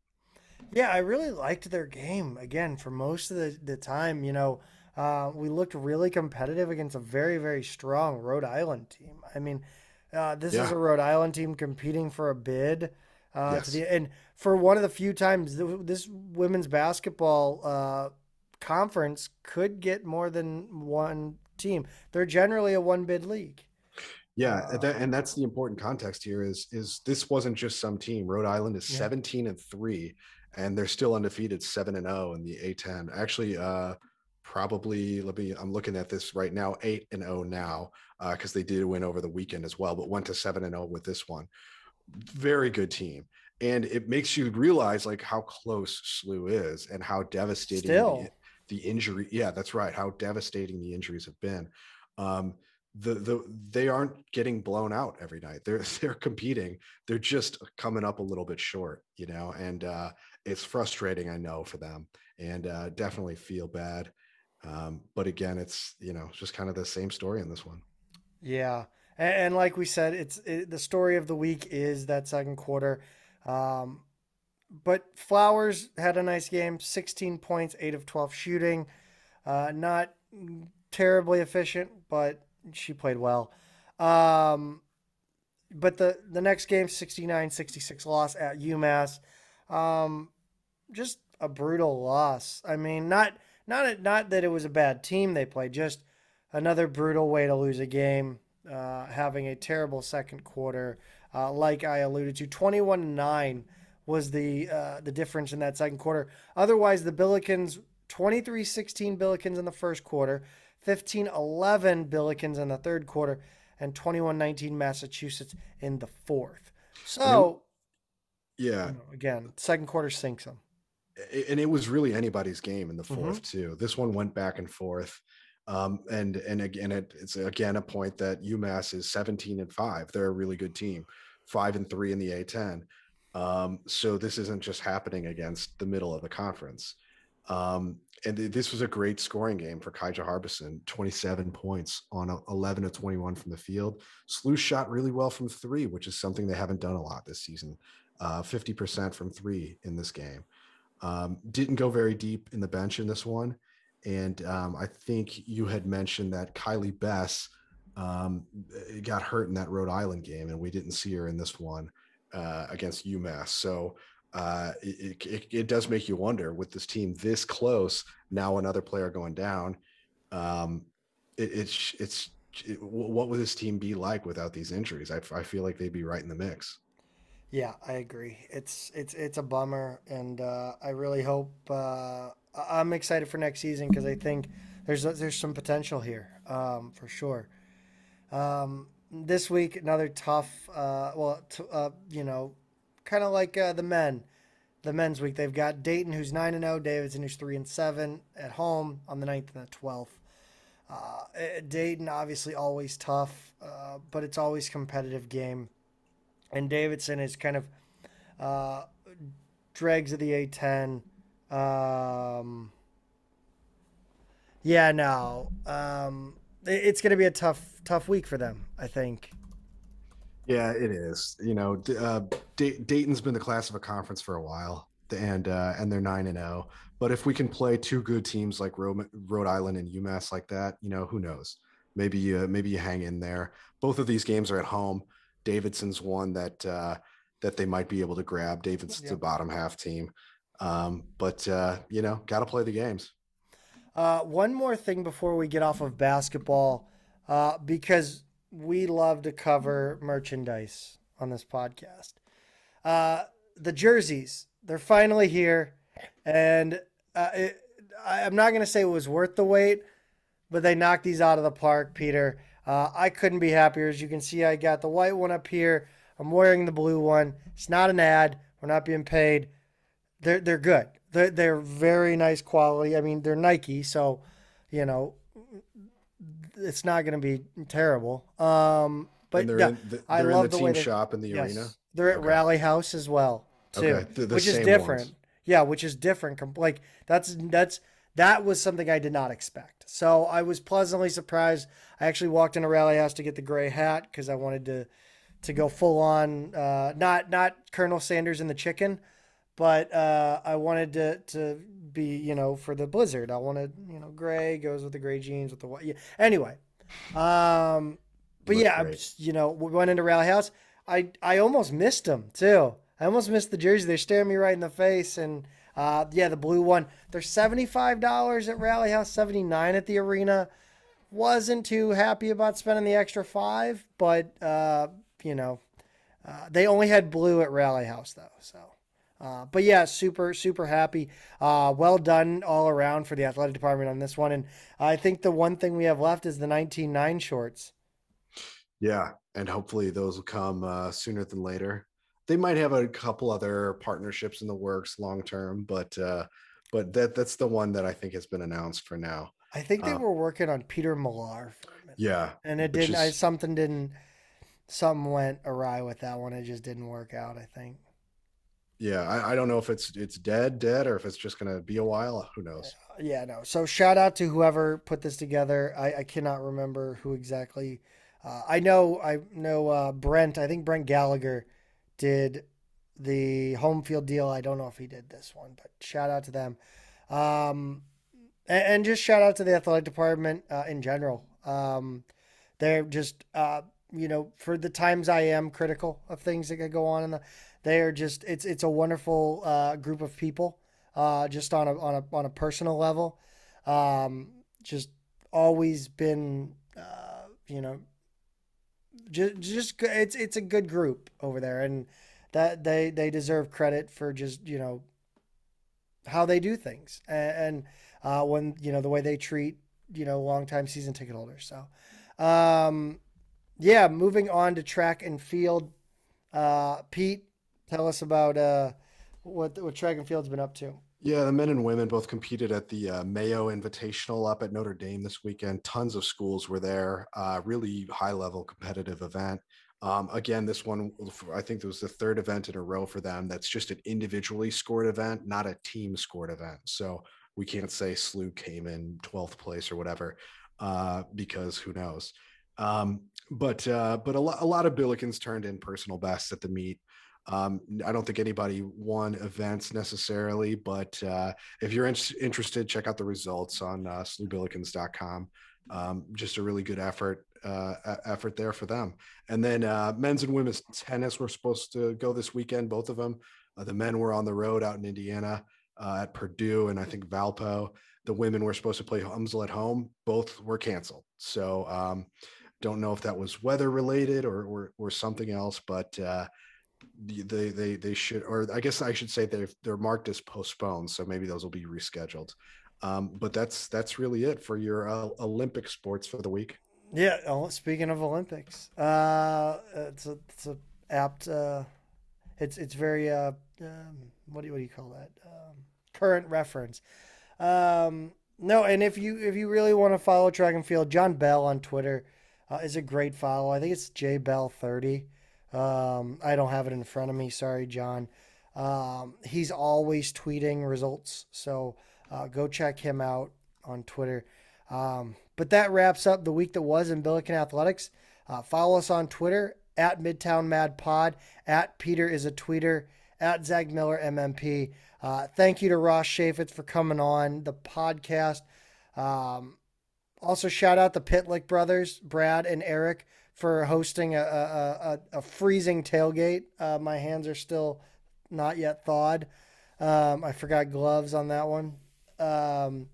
Yeah, I really liked their game again for most of the, the time. You know, uh, we looked really competitive against a very, very strong Rhode Island team. I mean, uh, this yeah. is a Rhode Island team competing for a bid. Uh, yes. the, and for one of the few times this women's basketball uh, conference could get more than one team. They're generally a one bid league. Yeah, uh, that, and that's the important context here. Is is this wasn't just some team? Rhode Island is yeah. seventeen and three, and they're still undefeated, seven and 0 in the A10. Actually, uh, probably let me. I'm looking at this right now, eight and 0 now, because uh, they did win over the weekend as well, but went to seven and zero with this one. Very good team, and it makes you realize like how close SLU is and how devastating the, the, injury. Yeah, that's right. How devastating the injuries have been. Um, the the they aren't getting blown out every night. They're they're competing. They're just coming up a little bit short, you know, and uh, it's frustrating. I know for them, and uh, definitely feel bad. Um, but again, it's you know just kind of the same story in this one. Yeah, and, and like we said, it's it, the story of the week is that second quarter. Um, but Flowers had a nice game, 16 points, eight of 12 shooting. Uh, not terribly efficient, but she played well. Um, but the, the next game, 69 66 loss at UMass. Um, just a brutal loss. I mean, not not not that it was a bad team they played, just another brutal way to lose a game. Uh, having a terrible second quarter, uh, like I alluded to, twenty-one nine was the uh, the difference in that second quarter. Otherwise, the Billikens 23-16 Billikens in the first quarter, 15-11 Billikens in the third quarter, and 21-19 Massachusetts in the fourth. So, yeah, you know, again, second quarter sinks them and it was really anybody's game in the 4th mm-hmm. too. This one went back and forth. Um, and and again, it, it's again a point that UMass is 17 and five. They're a really good team, five and three in the A10. Um, so this isn't just happening against the middle of the conference. Um, and this was a great scoring game for Kaija Harbison, 27 points on 11 to 21 from the field. SLU shot really well from three, which is something they haven't done a lot this season. Uh, 50% from three in this game. Um, didn't go very deep in the bench in this one. And um, I think you had mentioned that Kylie Bess um, got hurt in that Rhode Island game, and we didn't see her in this one uh, against UMass. So uh, it, it, it, does make you wonder with this team this close, now another player going down. Um, it, it's, it's, what would this team be like without these injuries? I, I feel like they'd be right in the mix. Yeah, I agree. It's it's it's a bummer, and uh, I really hope uh, I'm excited for next season because I think there's there's some potential here um, for sure. Um, this week, another tough. Uh, well, t- uh, you know, kind of like uh, the men, the men's week. They've got Dayton, who's nine and zero, oh, Davidson, who's three and seven at home on the 9th and the twelfth. Uh, eh, Dayton, obviously, always tough, but it's always competitive game and Davidson is kind of uh, dregs of the A10. Um, yeah, no, um, it's going to be a tough, tough week for them. I think. Yeah, it is. You know, uh, D- Dayton's been the class of a conference for a while, and uh, and they're nine and zero. Oh. But if we can play two good teams like Rhode, Rhode Island and UMass like that, you know, who knows? Maybe you maybe you hang in there. Both of these games are at home. Davidson's one that uh, that they might be able to grab. Davidson's yeah. a bottom half team, um, but uh, you know, got to play the games. Uh, one more thing before we get off of basketball, uh, because we love to cover merchandise on this podcast. Uh, the jerseys, they're finally here, and uh, it, I'm not going to say it was worth the wait, but they knocked these out of the park, Peter. Uh, I couldn't be happier. As you can see, I got the white one up here. I'm wearing the blue one. It's not an ad. We're not being paid. They're they're good. They're they're very nice quality. I mean, they're Nike, so you know it's not going to be terrible. Um, but yeah, the, I love the, the team shop in the yes, arena. They're at okay. Rally House as well, too, okay. the, which is different. Ones. Yeah, which is different. Like that's that's that was something I did not expect. So I was pleasantly surprised. I actually walked into Rally House to get the gray hat because I wanted to to go full on, uh, not not Colonel Sanders and the chicken, but uh, I wanted to to be you know for the Blizzard. I wanted you know gray goes with the gray jeans with the white. Yeah. Anyway, um, but Look yeah, just, you know we went into Rally House. I I almost missed them too. I almost missed the jersey. They're staring me right in the face and. Uh, yeah, the blue one. They're seventy-five dollars at Rally House, seventy-nine at the arena. Wasn't too happy about spending the extra five, but uh, you know, uh, they only had blue at Rally House though. So, uh, but yeah, super super happy. Uh, well done all around for the athletic department on this one. And I think the one thing we have left is the 19-9 shorts. Yeah, and hopefully those will come uh, sooner than later. They might have a couple other partnerships in the works long term, but uh, but that that's the one that I think has been announced for now. I think they Uh, were working on Peter Millar, for a minute. Yeah, and it didn't. I, something didn't. Something went awry with that one. It just didn't work out. I think. Yeah. I, I don't know if it's it's dead, dead, or if it's just gonna be a while. Who knows? Yeah, no. So shout out to whoever put this together. I, I cannot remember who exactly. Uh, I know I know uh, Brent. I think Brent Gallagher did the home field deal. I don't know if he did this one, but shout out to them. Um, and, and just shout out to the athletic department uh, in general. Um, they're just uh, you know for the times I am critical of things that could go on in the. They are just it's it's a wonderful uh, group of people uh, just on a on a on a personal level. Um, just always been, uh, you know, just just it's it's a good group over there, and that they they deserve credit for just you know how they do things and, and uh, when you know the way they treat you know longtime season ticket holders. So, um, yeah, moving on to track and field. Uh, Pete, tell us about uh, what what track and field's been up to. Yeah, the men and women both competed at the uh, Meyo Invitational up at Notre Dame this weekend. Tons of schools were there. Uh, really high level competitive event. Um, again, this one, I think it was the third event in a row for them. That's just an individually scored event, not a team scored event. So we can't say SLU came in 12th place or whatever, uh, because who knows. Um, but uh, but a, lot a lot of Billikens turned in personal bests at the meet. Um, I don't think anybody won events necessarily, but uh, if you're in- interested, check out the results on uh. Um, just a really good effort uh, effort there for them. And then uh, men's and women's tennis were supposed to go this weekend, both of them. Uh, the men were on the road out in Indiana uh, at Purdue and I think Valpo. The women were supposed to play Humsel at home. Both were canceled. So um, don't know if that was weather related or or, or something else, but uh, they they they should or i guess i should say they're they're marked as postponed so maybe those will be rescheduled um, but that's that's really it for your uh, olympic sports for the week Yeah. Oh, speaking of Olympics, uh, it's a it's a apt. Uh, it's it's very uh, um, what do you, what do you call that? Um, current reference. Um, no, and if you if you really want to follow track and field, John Bell on Twitter uh, is a great follow. I think it's j bell thirty. Um, I don't have it in front of me. Sorry, John. Um, he's always tweeting results, so uh, go check him out on Twitter. Um, but that wraps up the week that was in Billiken Athletics. Uh, follow us on Twitter at Midtown Mad Pod, at Peter is a tweeter, at Zach Miller MMP. Uh, thank you to Ross Chaifetz for coming on the podcast. Um, also, shout out the Pitlick brothers, Brad and Eric, for hosting a, a, a, a freezing tailgate. Uh, my hands are still not yet thawed. Um, I forgot gloves on that one. Um,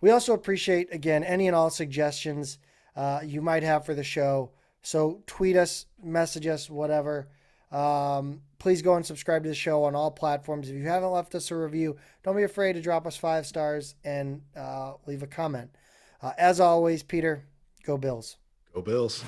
we also appreciate, again, any and all suggestions uh, you might have for the show. So tweet us, message us, whatever. Um, please go and subscribe to the show on all platforms. If you haven't left us a review, don't be afraid to drop us five stars and uh, leave a comment. Uh, as always, Peter, go Bills. Go bills